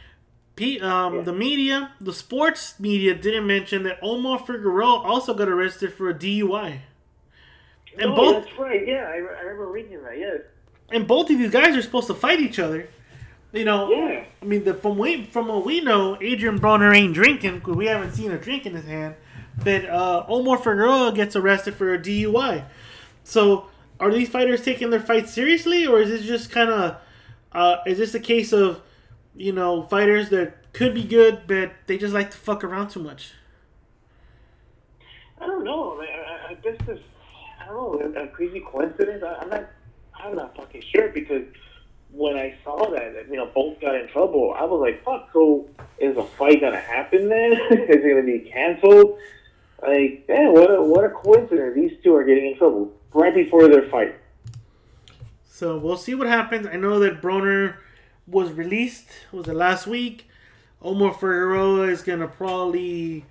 Speaker 2: P, um,
Speaker 3: Yeah.
Speaker 2: The media, the sports media, didn't mention that Omar Figueroa also got arrested for a DUI. And
Speaker 3: no,
Speaker 2: both
Speaker 3: that's right. Yeah, I, I remember reading that. Yes.
Speaker 2: and both of these guys are supposed to fight each other. You know,
Speaker 3: Yeah.
Speaker 2: I mean, the, from we from what we know, Adrien Broner ain't drinking because we haven't seen a drink in his hand. But uh, Omar Figueroa gets arrested for a DUI. So, are these fighters taking their fight seriously, or is this just kind of uh, is this a case of you know fighters that could be good, but they just like to fuck around too much?
Speaker 3: I don't know. I, I, this, I don't know, a crazy coincidence. I, I'm not, I'm not fucking sure because when I saw that, that, you know, both got in trouble, I was like, fuck, so is a fight gonna happen then? [laughs] is it gonna be canceled? Like, man, what a, what a coincidence. These two are getting in trouble right before their fight.
Speaker 2: So we'll see what happens. I know that Broner was released. Was it last week? Omar Figueroa is gonna probably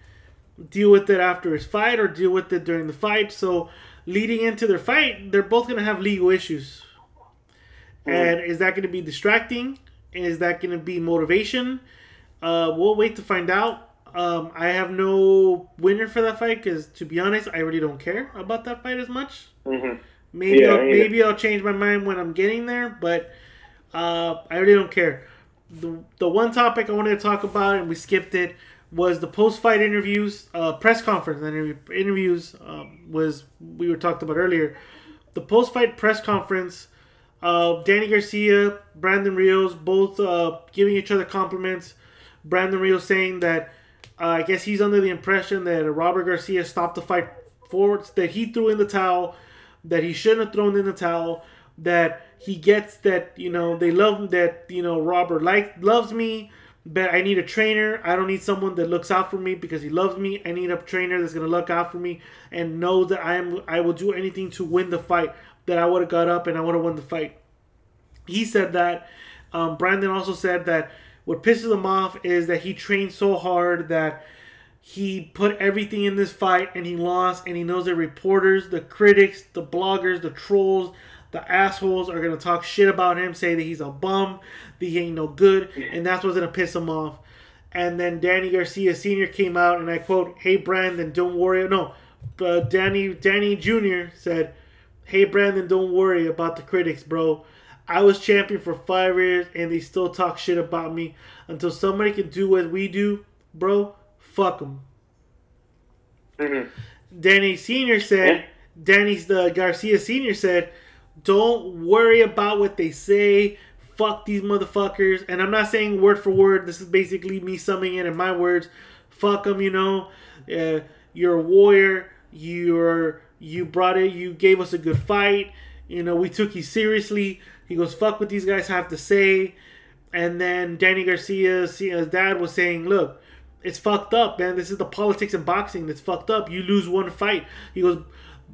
Speaker 2: deal with it after his fight or deal with it during the fight. So leading into their fight, they're both gonna have legal issues. And is that gonna be distracting? Is that gonna be motivation? Uh, we'll wait to find out. Um, I have no winner for that fight because, to be honest, I really don't care about that fight as much.
Speaker 3: Mm-hmm.
Speaker 2: Maybe
Speaker 3: Yeah,
Speaker 2: I'll, maybe I'll change my mind when I'm getting there, but uh, I really don't care. The, the one topic I wanted to talk about and we skipped it was the post fight interviews, uh, press conference interview, interviews um, was we were talked about earlier. The post fight press conference, uh, Danny Garcia, Brandon Rios, both uh, giving each other compliments. Brandon Rios saying that uh, I guess he's under the impression that Robert Garcia stopped the fight forwards, that he threw in the towel, that he shouldn't have thrown in the towel, that he gets that you know they love that you know Robert like loves me, but I need a trainer. I don't need someone that looks out for me because he loves me. I need a trainer that's gonna look out for me and know that I am. I will do anything to win the fight. That I would have got up and I would have won the fight. He said that. Um, Brandon also said that what pisses him off is that he trained so hard that he put everything in this fight and he lost. And he knows the reporters, the critics, the bloggers, the trolls, the assholes are gonna talk shit about him, say that he's a bum, that he ain't no good, and that's what's gonna piss him off. And then Danny Garcia Sr. came out and I quote, "Hey Brandon, don't worry." No, uh, Danny Danny Jr. said, "Hey Brandon, don't worry about the critics, bro. I was champion for five years and they still talk shit about me. Until somebody can do what we do, bro, fuck them." Mm-hmm. Danny Senior said,
Speaker 3: Yeah.
Speaker 2: Danny's the uh, Garcia Senior said, "Don't worry about what they say. Fuck these motherfuckers." And I'm not saying word for word. This is basically me summing it in my words. Fuck them, you know. Uh, you're a warrior. You're you brought it. You gave us a good fight. You know, we took you seriously. He goes, "Fuck what these guys have to say." And then Danny Garcia's his dad was saying, "Look, it's fucked up, man. This is the politics in boxing. That's fucked up. You lose one fight." He goes,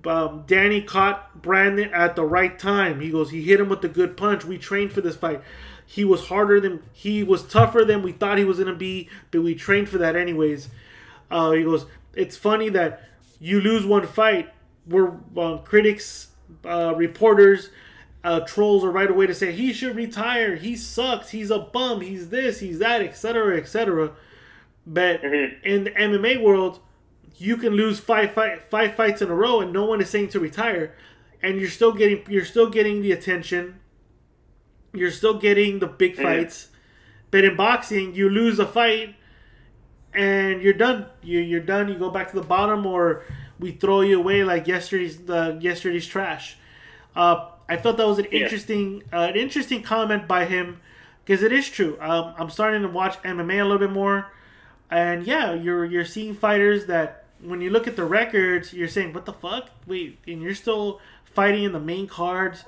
Speaker 2: um, "Danny caught Brandon at the right time." He goes, "He hit him with a good punch. We trained for this fight. He was harder than he was tougher than we thought he was gonna be, but we trained for that anyways." Uh, he goes, "It's funny that you lose one fight. We're um, critics, uh, reporters." uh, trolls are right away to say he should retire. He sucks. He's a bum. He's this. He's that, etc., etc. But in the MMA world, you can lose five, five, five fights in a row, and no one is saying to retire, and you're still getting you're still getting the attention. You're still getting the big fights. But in boxing, you lose a fight, and you're done. You you're done. You go back to the bottom, or we throw you away like yesterday's the yesterday's trash. Uh, I thought that was an interesting, uh, an interesting comment by him because it is true. Um, I'm starting to watch MMA a little bit more, and yeah, you're you're seeing fighters that when you look at the records, you're saying, "What the fuck? Wait!" And you're still fighting in the main cards.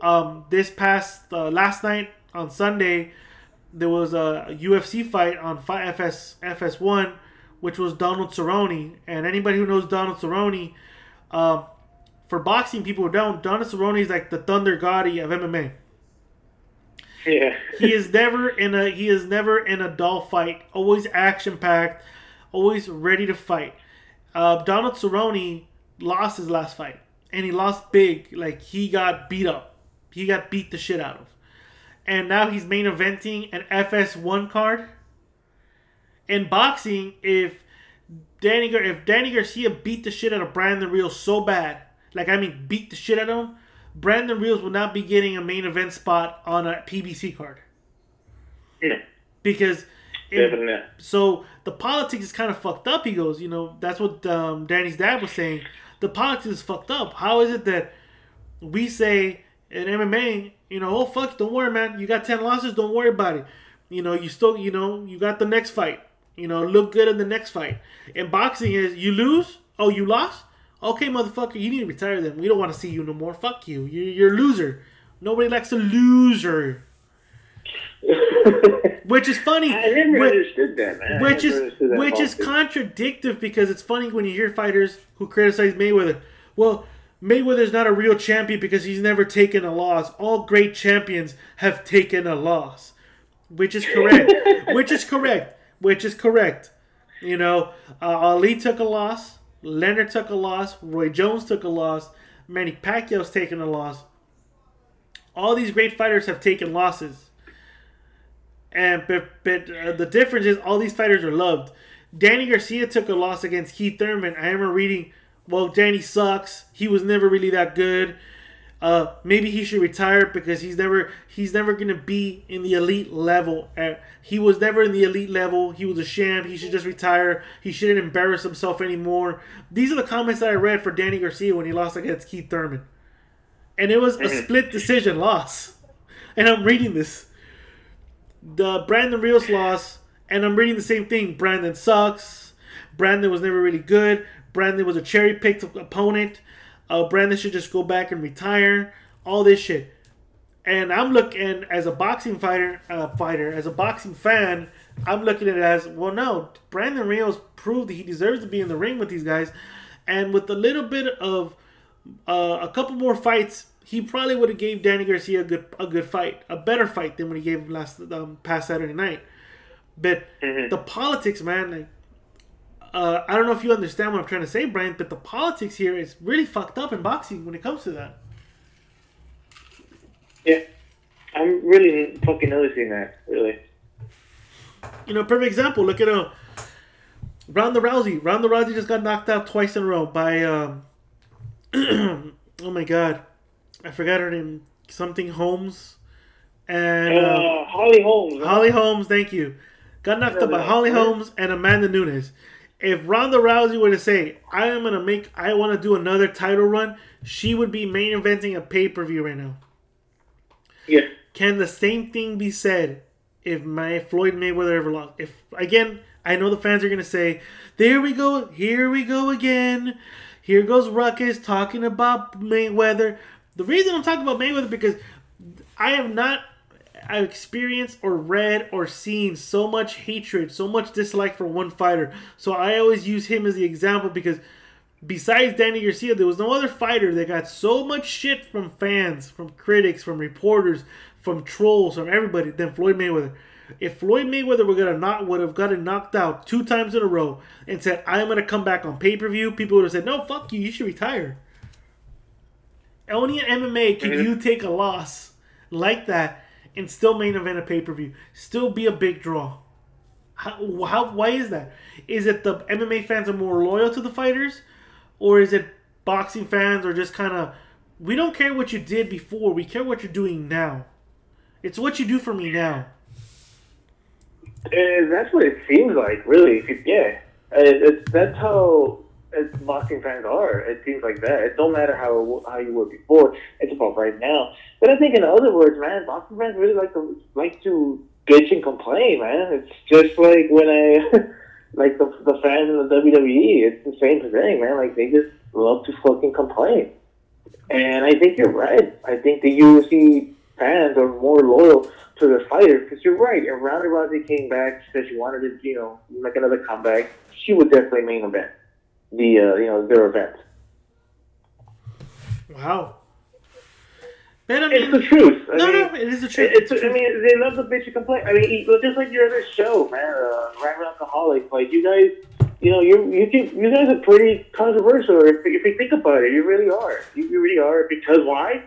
Speaker 2: Um, this past uh, last night on Sunday, there was a UFC fight on FS FS1, which was Donald Cerrone, and anybody who knows Donald Cerrone. Um, for boxing people who don't, Donald Cerrone is like the Thunder Gatti of MMA.
Speaker 3: Yeah. [laughs]
Speaker 2: He is never in a he is never in a dull fight. Always action packed, always ready to fight. Uh, Donald Cerrone lost his last fight, and he lost big. Like he got beat up. He got beat the shit out of, and now he's main eventing an FS1 card. In boxing, if Danny if Danny Garcia beat the shit out of Brandon Rios so bad, like I mean beat the shit out of him, Brandon Rios will not be getting a main event spot on a PBC card
Speaker 3: Yeah.
Speaker 2: because
Speaker 3: Definitely.
Speaker 2: so the politics is kind of fucked up. He goes, you know, that's what um, Danny's dad was saying. The politics is fucked up. How is it that we say in MMA, you know, oh fuck, don't worry, man, you got ten losses, don't worry about it. You know, you still, you know, you got the next fight. You know, look good in the next fight. And boxing, is you lose, oh you lost, okay, motherfucker, you need to retire. Then we don't want to see you no more. Fuck you, you're, you're a loser. Nobody likes a loser. [laughs] Which is funny.
Speaker 3: I never
Speaker 2: Whi-
Speaker 3: understood that, man.
Speaker 2: Which is which is
Speaker 3: policy.
Speaker 2: contradictive because it's funny when you hear fighters who criticize Mayweather. Well, Mayweather's not a real champion because he's never taken a loss. All great champions have taken a loss, which is correct. [laughs] which is correct. Which is correct. You know, uh, Ali took a loss. Leonard took a loss. Roy Jones took a loss. Manny Pacquiao's taken a loss. All these great fighters have taken losses. And but, but uh, the difference is all these fighters are loved. Danny Garcia took a loss against Keith Thurman. I remember reading, well, Danny sucks. He was never really that good. Uh, maybe he should retire because he's never he's never gonna be in the elite level. He was never in the elite level. He was a sham. He should just retire. He shouldn't embarrass himself anymore. These are the comments that I read for Danny Garcia when he lost against Keith Thurman, and it was a split decision loss. And I'm reading this the Brandon Rios loss, and I'm reading the same thing. Brandon sucks. Brandon was never really good. Brandon was a cherry picked opponent. Uh, Brandon should just go back and retire. All this shit. And I'm looking as a boxing fighter, uh, fighter as a boxing fan. I'm looking at it as well. No, Brandon Rios proved that he deserves to be in the ring with these guys, and with a little bit of uh, a couple more fights, he probably would have gave Danny Garcia a good a good fight, a better fight than when he gave him last um, past Saturday night. But the politics, man, like, uh, I don't know if you understand what I'm trying to say, Brian, but the politics here is really fucked up in boxing when it comes to that.
Speaker 3: Yeah, I'm really fucking noticing that. Really.
Speaker 2: You know, perfect example. Look at uh, Ronda Rousey. Ronda Rousey just got knocked out twice in a row by um, [clears throat] oh my god, I forgot her name. Something Holmes and uh,
Speaker 3: Uh, Holly Holmes.
Speaker 2: Holly Holmes. Thank you. Got knocked out by Holly Holmes and Amanda Nunes. If Ronda Rousey were to say, "I am gonna make, I want to do another title run," she would be main eventing a pay per view right now.
Speaker 3: Yeah.
Speaker 2: Can the same thing be said if my Floyd Mayweather ever lost? If again, I know the fans are gonna say, "There we go, here we go again." Here goes Ruckus talking about Mayweather. The reason I'm talking about Mayweather because I have not I've experienced or read or seen so much hatred, so much dislike for one fighter. So I always use him as the example because besides Danny Garcia, there was no other fighter that got so much shit from fans, from critics, from reporters, from trolls, from everybody than Floyd Mayweather. If Floyd Mayweather would gonna not would have gotten knocked out two times in a row and said, I'm gonna come back on pay per view, people would have said, No, fuck you, you should retire. Only in MMA can you take a loss like that and still main event a pay per view, still be a big draw. How, how? Why is that? Is it the MMA fans are more loyal to the fighters, or is it boxing fans are just kind of we don't care what you did before, we care what you're doing now. It's what you do for me now.
Speaker 3: Uh, that's what it seems like, really. Yeah, it's that's how it's boxing fans are. It seems like that. It don't matter how how you were before. It's about right now. But I think, in other words, man, boxing fans really like to like to bitch and complain, man. It's just like when I [laughs] like the the fans in the WWE. It's the same thing, man. Like they just love to fucking complain. And I think you're right. I think the UFC fans are more loyal to their fighters because you're right. If Ronda Rousey came back, said she wanted to, you know, make another comeback, she would definitely main event the, uh, you know, their event.
Speaker 2: Wow. But I
Speaker 3: It's the truth. I
Speaker 2: no,
Speaker 3: mean,
Speaker 2: no, it is the truth.
Speaker 3: It's, I mean, they love to bitch and complain. I mean, just like your other show, man, uh, Rhyme Alcoholic. Like you guys, you know, you you can, you guys are pretty controversial. If, if you think about it, you really are. You, you really are. Because why?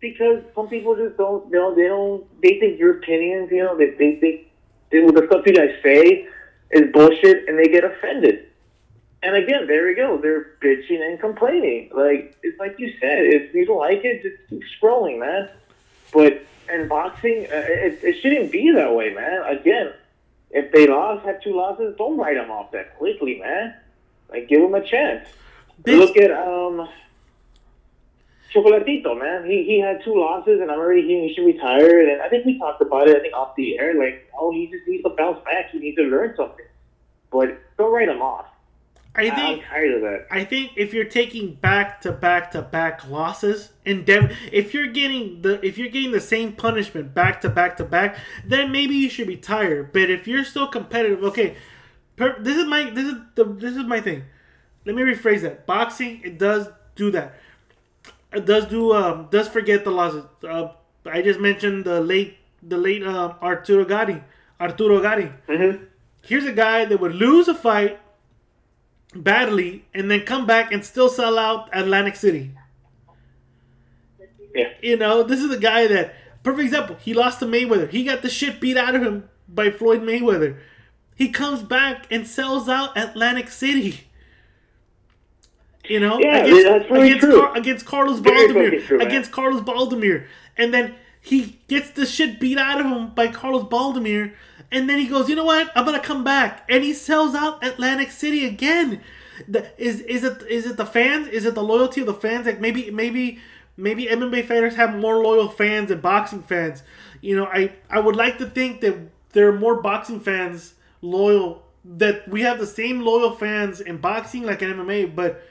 Speaker 3: Because some people just don't, you know, they don't. They think your opinions, you know, they they think they, the stuff you guys say is bullshit, and they get offended. And again, there we go. They're bitching and complaining. Like it's like you said, if you don't like it, just keep scrolling, man. But in boxing, uh, it, it shouldn't be that way, man. Again, if they lost, had two losses, don't write them off that quickly, man. Like give them a chance.
Speaker 2: This-
Speaker 3: Look at um. Chocolatito, man. He he had two losses, and I'm already hearing he should retire. And I think we talked about it. I think off the air, like, oh, he just needs to bounce back. He needs to learn something. But don't write him off.
Speaker 2: I think I'm
Speaker 3: tired of that.
Speaker 2: I think if you're taking back to back to back losses and dem- if you're getting the if you're getting the same punishment back to back to back, then maybe you should be tired. But if you're still competitive, okay, per- this is my this is the this is my thing. Let me rephrase that. Boxing it does do that. It does do um does forget the losses. Uh, I just mentioned the late the late um, Arturo Gatti. Arturo Gatti.
Speaker 3: Mm-hmm.
Speaker 2: Here's a guy that would lose a fight badly and then come back and still sell out Atlantic City.
Speaker 3: Yeah.
Speaker 2: You know, this is a guy that perfect example. He lost to Mayweather. He got the shit beat out of him by Floyd Mayweather. He comes back and sells out Atlantic City. You know,
Speaker 3: Yeah,
Speaker 2: against,
Speaker 3: that's really
Speaker 2: against,
Speaker 3: true.
Speaker 2: Car- against Carlos
Speaker 3: Very
Speaker 2: Baldomir,
Speaker 3: fucking true,
Speaker 2: against Carlos Baldomir, and then he gets the shit beat out of him by Carlos Baldomir, and then he goes, you know what? I'm gonna come back, and he sells out Atlantic City again. Is is it is it the fans? Is it the loyalty of the fans? Like maybe maybe maybe MMA fighters have more loyal fans than boxing fans. You know, I I would like to think that there are more boxing fans loyal that we have the same loyal fans in boxing like in MMA, but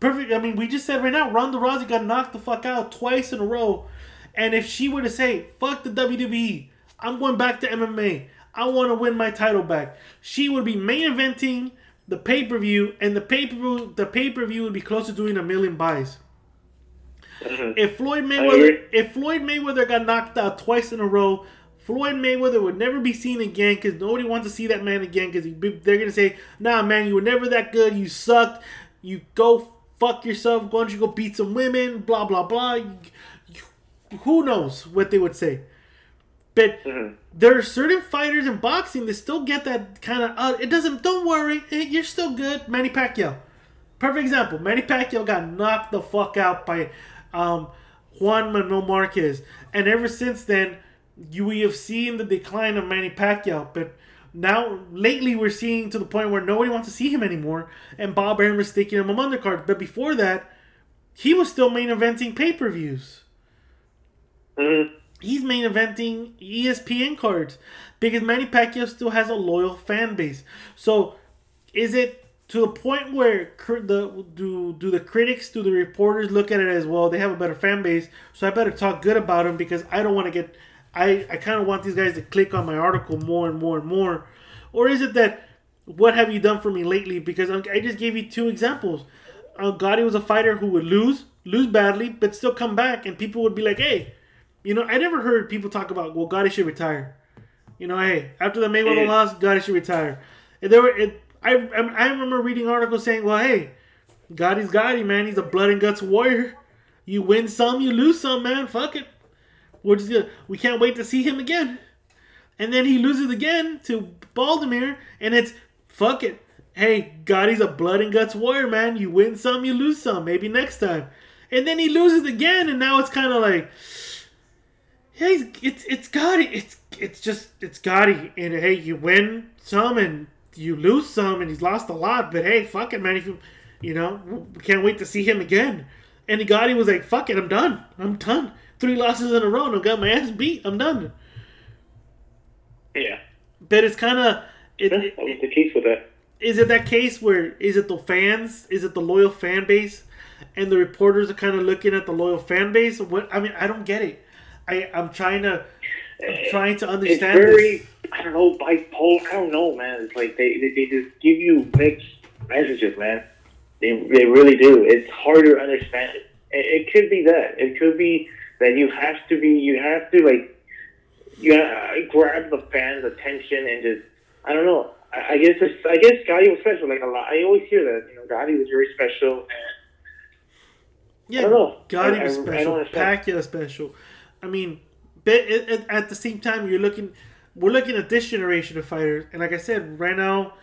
Speaker 2: perfect. I mean, we just said right now, Ronda Rousey got knocked the fuck out twice in a row, and if she were to say, "Fuck the WWE, I'm going back to MMA. I want to win my title back. She would be main eventing the pay per view, and the pay per view the pay per view would be close to doing a million buys. Mm-hmm. If Floyd Mayweather if Floyd Mayweather got knocked out twice in a row, Floyd Mayweather would never be seen again because nobody wants to see that man again because they're gonna say, "Nah, man, you were never that good. You sucked. You go fuck yourself. Why don't you go beat some women? Blah blah blah." You- you- who knows what they would say? But there are certain fighters in boxing that still get that kind of. Uh, it doesn't. Don't worry, eh, you're still good. Manny Pacquiao, perfect example. Manny Pacquiao got knocked the fuck out by um, Juan Manuel Marquez, and ever since then, you we have seen the decline of Manny Pacquiao. But now, lately, we're seeing to the point where nobody wants to see him anymore, and Bob Arum is taking him on undercard. But before that, he was still main eventing pay per views he's main eventing ESPN cards because Manny Pacquiao still has a loyal fan base. So, is it to the point where the do do the critics, do the reporters look at it as well? They have a better fan base, so I better talk good about him because I don't want to get. I I kind of want these guys to click on my article more and more and more, or is it that what have you done for me lately? Because I just gave you two examples. Uh, Gatti was a fighter who would lose, lose badly, but still come back, and people would be like, "Hey, you know, I never heard people talk about, well, Gatti should retire. You know, hey, after the Mayweather
Speaker 3: Yeah.
Speaker 2: loss, Gatti should retire. And there were, it, I, I I remember reading articles saying, well, hey, Gatti's Gatti, man. He's a blood and guts warrior. You win some, you lose some, man. Fuck it. We're just gonna, we can't wait to see him again. And then he loses again to Baldomir, and it's fuck it. Hey, Gatti's a blood and guts warrior, man. You win some, you lose some. Maybe next time. And then he loses again, and now it's kind of like, yeah, he's, it's it's Gatti. It's it's just it's Gatti. And hey, you win some and you lose some, and he's lost a lot. But hey, fuck it, man. If you you know, we can't wait to see him again. And Gatti was like, "Fuck it, I'm done. I'm done. Three losses in a row, and I got my ass beat. I'm done."
Speaker 3: Yeah.
Speaker 2: But it's kind of it,
Speaker 3: That
Speaker 2: it,
Speaker 3: was the case with that.
Speaker 2: is it that case where is it the fans? Is it the loyal fan base? And the reporters are kind of looking at the loyal fan base. What I mean, I don't get it. I I'm trying to I'm trying to understand.
Speaker 3: It's very,
Speaker 2: this.
Speaker 3: I don't know, bipolar. I don't know, man. It's like they, they, they just give you mixed messages, man. They, they really do. It's hard to understand. It, it could be that. It could be that you have to be, you have to, like, you gotta uh, grab the fans' attention and just, I don't know. I, I guess it's, I guess Gatti was special. Like a lot, I always hear that. You know, Gatti was very special. And
Speaker 2: Yeah,
Speaker 3: don't know.
Speaker 2: Gatti
Speaker 3: I-
Speaker 2: was
Speaker 3: I- I
Speaker 2: special. Pacquiao special. I mean, at, the same time, you're looking. We're looking at this generation of fighters, and like I said, right now,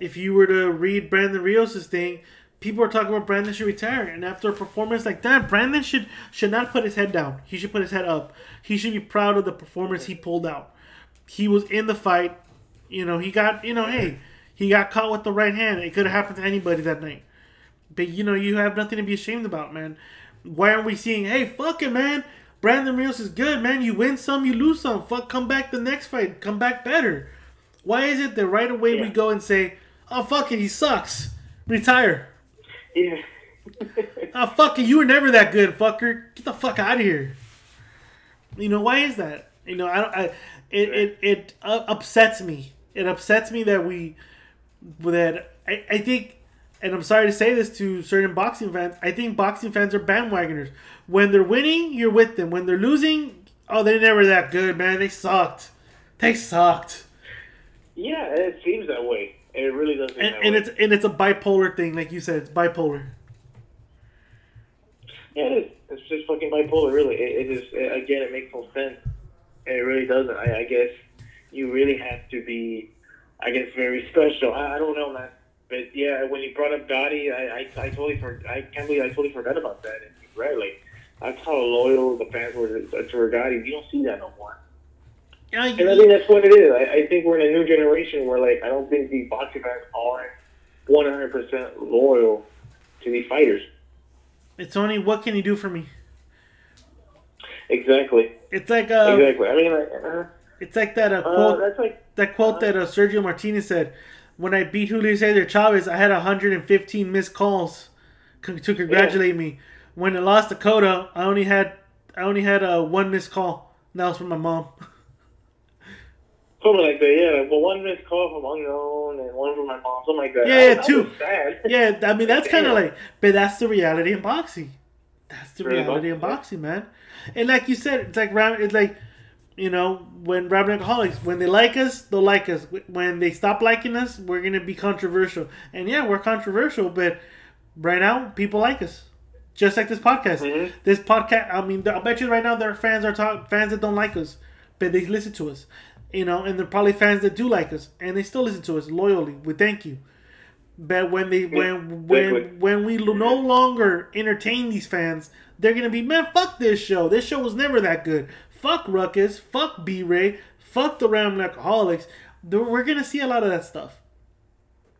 Speaker 2: if you were to read Brandon Rios' thing, people are talking about Brandon should retire. And after a performance like that, Brandon should should not put his head down. He should put his head up. He should be proud of the performance he pulled out. He was in the fight. You know, he got. You know, hey, he got caught with the right hand. It could have happened to anybody that night. But you know, you have nothing to be ashamed about, man. Why aren't we seeing, hey, fuck it, man? Brandon Rios is good, man. You win some, you lose some. Fuck, come back the next fight. Come back better. Why is it that right away we go and say, oh, fuck it, he sucks. Retire.
Speaker 3: yeah. [laughs]
Speaker 2: Oh, fuck it, you were never that good, fucker. Get the fuck out of here. You know, why is that? You know, I don't, I, it, it, it uh, upsets me. It upsets me that we, that I, I think, and I'm sorry to say this to certain boxing fans, I think boxing fans are bandwagoners. When they're winning, you're with them. When they're losing, oh, they're never that good, man. They sucked. They sucked.
Speaker 3: yeah, it seems that way. It really does
Speaker 2: And, and it's and it's a bipolar thing, like you said, it's bipolar.
Speaker 3: Yeah, it is. It's just fucking bipolar, really. It, it is, it, again, it makes no sense. It really doesn't. I, I guess you really have to be, I guess, very special. I, I don't know, man. But yeah, when you brought up Gatti, I, I, I totally for, I can't believe I totally forgot about that. And right, like that's how loyal the fans were to, to Gatti. You don't see that no more.
Speaker 2: Yeah,
Speaker 3: And I think that's what it is. I, I think we're in a new generation where, like, I don't think these boxing fans are 100% loyal to these fighters.
Speaker 2: it's only what can you do for me?
Speaker 3: Exactly.
Speaker 2: It's like uh,
Speaker 3: exactly. I mean, like, uh,
Speaker 2: it's like that uh,
Speaker 3: uh,
Speaker 2: quote
Speaker 3: that's like,
Speaker 2: that quote that uh, Sergio Martinez said, "When I beat Julio Cesar Chavez, I had 115 missed calls to congratulate me. When I lost to Cotto, I only had I only had uh, one missed call. And that was from my mom.
Speaker 3: Something like that, yeah. Like, well, one missed call from unknown and one from my mom, something like that.
Speaker 2: Yeah, yeah, two. Yeah, I mean that's kind of [laughs] like, but that's the reality in boxing. That's the
Speaker 3: Really,
Speaker 2: reality in
Speaker 3: boxing, yeah.
Speaker 2: boxing, man. And like you said, it's like round. it's like, you know, when Rabbi Alcoholics, when they like us, they'll like us. When they stop liking us, we're gonna be controversial. And yeah, we're controversial, but right now people like us, just like this podcast.
Speaker 3: Mhm.
Speaker 2: This podcast, I mean, I bet you right now there are fans are talk, fans that don't like us, but they listen to us. You know, and they're probably fans that do like us, and they still listen to us loyally. We thank you. But when they when when when we no longer entertain these fans, they're gonna be man. Fuck this show. This show was never that good. Fuck Ruckus. Fuck B Ray. Fuck the Ram Alcoholics. We're gonna see a lot of that stuff,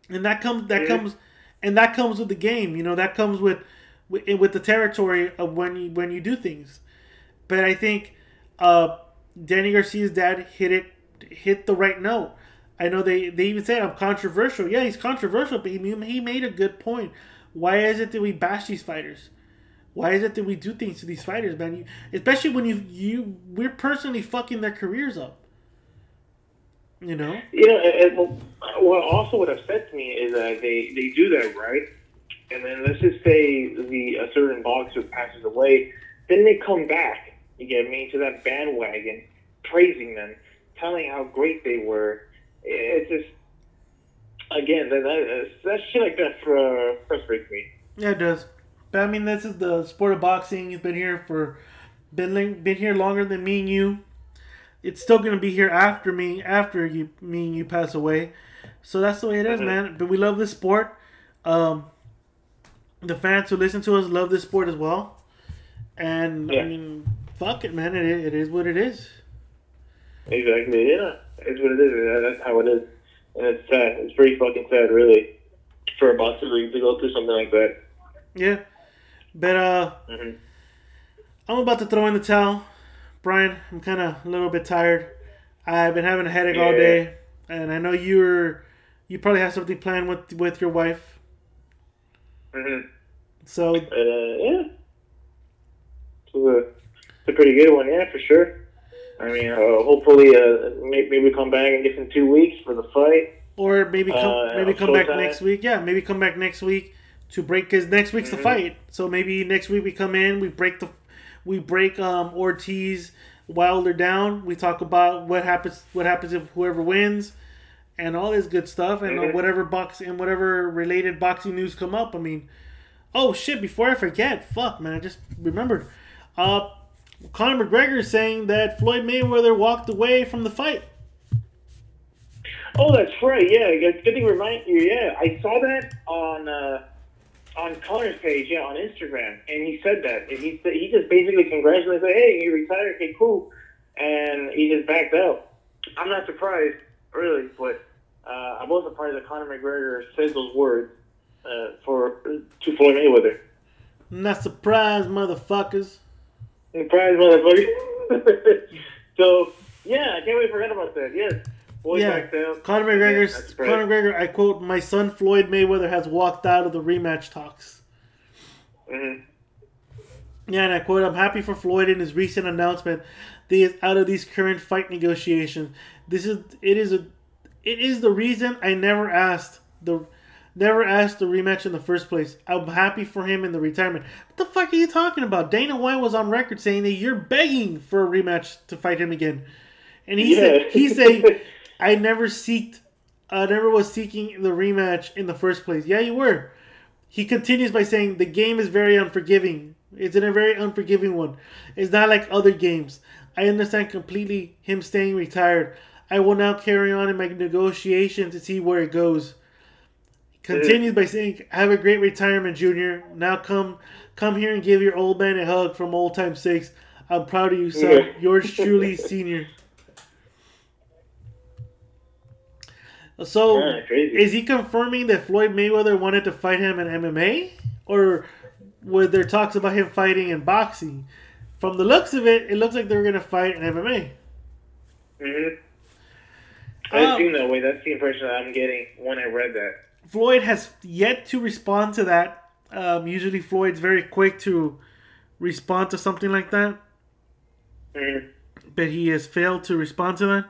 Speaker 2: and that comes that
Speaker 3: Yeah.
Speaker 2: comes and that comes with the game. You know that comes with with, with the territory of when you when you do things. But I think uh, Danny Garcia's dad hit it hit the right note. I know they, they even said I'm controversial. Yeah, he's controversial, but he, he made a good point. Why is it that we bash these fighters? Why is it that we do things to these fighters, man? You, especially when you you we're personally fucking their careers up. You know?
Speaker 3: You know, and, and, well, what also what upsets me is that they, they do that, right? And then let's just say the a certain boxer passes away, then they come back, you get me, to that bandwagon, praising them, telling how great they were. It's just, again, that, that, that shit like that fr- frustrates me.
Speaker 2: Yeah, it does. But I mean, this is the sport of boxing. It's been here for been been here longer than me and you. It's still gonna be here after me, after you, me and you pass away. So that's the way it is,
Speaker 3: Mhm.
Speaker 2: man. But we love this sport. Um, the fans who listen to us love this sport as well. And I mean, fuck it, man. It, it is what it is.
Speaker 3: Exactly, yeah. It's what it is. That's how it is. And it's sad. It's pretty fucking sad, really, for a boxer to to go through something like that.
Speaker 2: Yeah. But uh,
Speaker 3: hmm
Speaker 2: I'm about to throw in the towel, Brian. I'm kind of a little bit tired. I've been having a headache all day, and I know you're you probably have something planned with with your wife.
Speaker 3: hmm
Speaker 2: So
Speaker 3: uh, yeah. It's a, it's a pretty good one, yeah, for sure. I mean, uh, hopefully, uh, maybe, maybe come back in just in two weeks for the fight.
Speaker 2: or maybe come
Speaker 3: Uh,
Speaker 2: maybe come back
Speaker 3: Showtime.
Speaker 2: next week. Yeah, maybe come back next week to break because next week's the
Speaker 3: Mhm.
Speaker 2: fight. So maybe next week we come in, we break the we break um, Ortiz Wilder down. We talk about what happens what happens if whoever wins. And all this good stuff, and uh,
Speaker 3: Mhm.
Speaker 2: whatever box and whatever related boxing news come up. I mean, Oh shit! Before I forget, fuck man, I just remembered. Uh, Conor McGregor is saying that Floyd Mayweather walked away from the fight.
Speaker 3: Oh, that's right. Yeah, good good thing to remind you. Yeah, I saw that on uh, on Conor's page. Yeah, on Instagram, and he said that. And he said he just basically congratulated, said, "Hey, you retired. Okay, cool." And he just backed out. I'm not surprised, really, but uh, I was surprised that Conor McGregor said those words uh, for to Floyd Mayweather.
Speaker 2: Not surprised, motherfuckers.
Speaker 3: Surprise, motherfucker. [laughs] so yeah, I can't wait. To forget about that. Yes, Floyd
Speaker 2: Yeah,
Speaker 3: backed out.
Speaker 2: Conor
Speaker 3: Yeah,
Speaker 2: McGregor's
Speaker 3: that's.
Speaker 2: Conor McGregor. I quote: "My son Floyd Mayweather has walked out of the rematch talks."
Speaker 3: Mhm.
Speaker 2: Yeah, and I quote: "I'm happy for Floyd in his recent announcement that he is out of these current fight negotiations. This is it is a it is the reason I never asked the never asked the rematch in the first place. I'm happy for him in the retirement. What the fuck are you talking about? Dana White was on record saying that you're begging for a rematch to fight him again, and he said
Speaker 3: Yeah.
Speaker 2: he's saying I never seeked, I never was seeking the rematch in the first place. Yeah, you were. He continues by saying the game is very unforgiving. It's in a very unforgiving one. It's not like other games. I understand completely him staying retired. I will now carry on in my negotiation to see where it goes. Continues by saying, "Have a great retirement, Junior. Now come, come here and give your old man a hug from old time's sakes. I'm proud of you, son. Yours truly, Senior." So,
Speaker 3: Yeah,
Speaker 2: is he confirming that Floyd Mayweather wanted to fight him in MMA, or were there talks about him fighting in boxing? From the looks of it, it looks like they're going to fight in MMA.
Speaker 3: hmm I
Speaker 2: Um,
Speaker 3: assume that way. That's the impression that I'm getting when I read that.
Speaker 2: Floyd has yet to respond to that. Um, usually, Floyd's very quick to respond to something like that,
Speaker 3: hmm
Speaker 2: but he has failed to respond to that.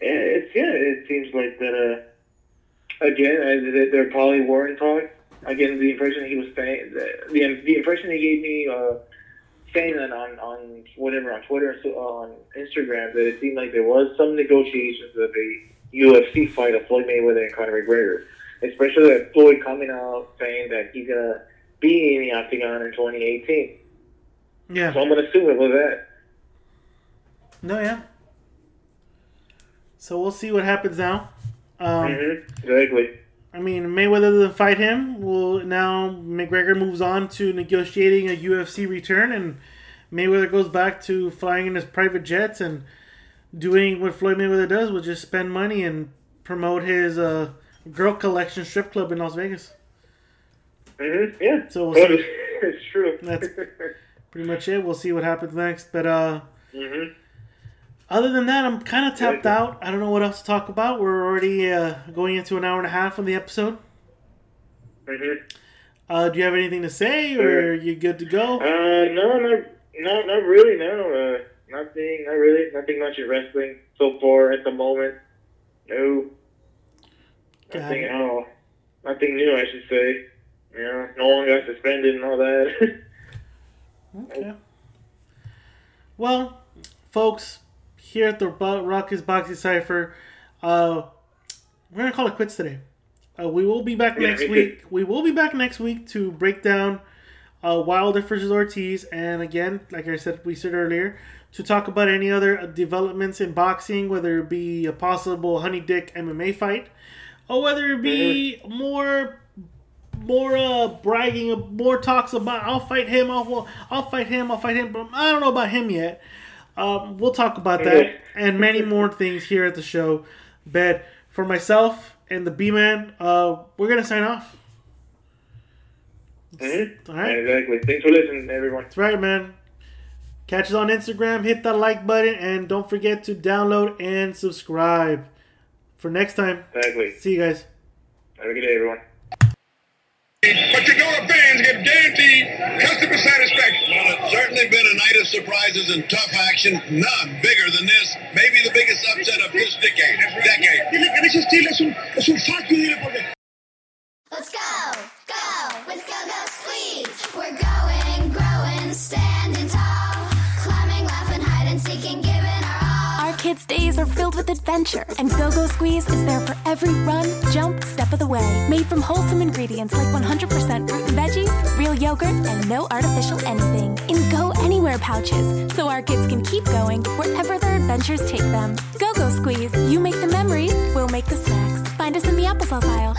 Speaker 3: It's yeah, it seems like that. Uh, again, uh, that there probably were in talks. Again, the impression he was saying, the the, the impression he gave me, uh, saying that on on whatever on Twitter, so on Instagram, that it seemed like there was some negotiations of a UFC fight of Floyd Mayweather and Conor McGregor, especially that Floyd coming out saying that he's gonna be in the octagon in 2018.
Speaker 2: Yeah.
Speaker 3: So I'm gonna assume it was that.
Speaker 2: No, yeah. So we'll see what happens now. Um,
Speaker 3: hmm Exactly.
Speaker 2: I mean, Mayweather doesn't fight him. Well, now McGregor moves on to negotiating a UFC return, and Mayweather goes back to flying in his private jets and doing what Floyd Mayweather does, which is spend money and promote his uh, girl collection strip club in Las Vegas.
Speaker 3: hmm Yeah.
Speaker 2: So we'll see.
Speaker 3: it's [laughs] true.
Speaker 2: That's- Pretty much it. We'll see what happens next. But uh,
Speaker 3: hmm
Speaker 2: other than that, I'm kind of tapped
Speaker 3: Yeah.
Speaker 2: out. I don't know what else to talk about. We're already uh, going into an hour and a half on the episode.
Speaker 3: hmm
Speaker 2: Uh, do you have anything to say, or are you good to go?
Speaker 3: Uh, no, not, not, not really. No, uh, nothing. Not really. Nothing much in wrestling so far at the moment. No,
Speaker 2: Got
Speaker 3: nothing
Speaker 2: it.
Speaker 3: at all. Nothing new, I should say. Know, no one got suspended and all that. [laughs]
Speaker 2: Okay. Well, folks, here at the Ruckus Boxing Cipher, uh, we're gonna call it quits today. Uh, we will be back
Speaker 3: Yeah,
Speaker 2: next week. We will be back next week to break down uh, Wilder versus Ortiz, and again, like I said, we said earlier, to talk about any other uh, developments in boxing, whether it be a possible Honey Dick MMA fight, or whether it be
Speaker 3: Mm-hmm.
Speaker 2: more more uh bragging more talks about I'll fight him I'll I'll fight him I'll fight him but I don't know about him yet um we'll talk about that and many more things here at the show. But for myself and the B-man uh we're gonna sign off.
Speaker 3: Hmm
Speaker 2: all right.
Speaker 3: Exactly. Thanks for listening, everyone.
Speaker 2: that's right man. Catch us on Instagram. Hit that like button and don't forget to download and subscribe. For next time.
Speaker 3: Exactly.
Speaker 2: see you guys.
Speaker 3: Have a good day, everyone.
Speaker 4: But you know the fans get guaranteed customer satisfaction.
Speaker 8: Well, it's certainly been a night of surprises and tough action. None bigger than this. Maybe the biggest upset of this decade. Decade.
Speaker 4: Dile que
Speaker 9: are filled with adventure, and Go Go Squeeze is there for every run, jump, step of the way. Made from wholesome ingredients like 100% fruit and veggies, real yogurt, and no artificial anything. In Go Anywhere pouches, so our kids can keep going wherever their adventures take them. Go Go Squeeze, you make the memories, we'll make the snacks. Find us in the applesauce aisle.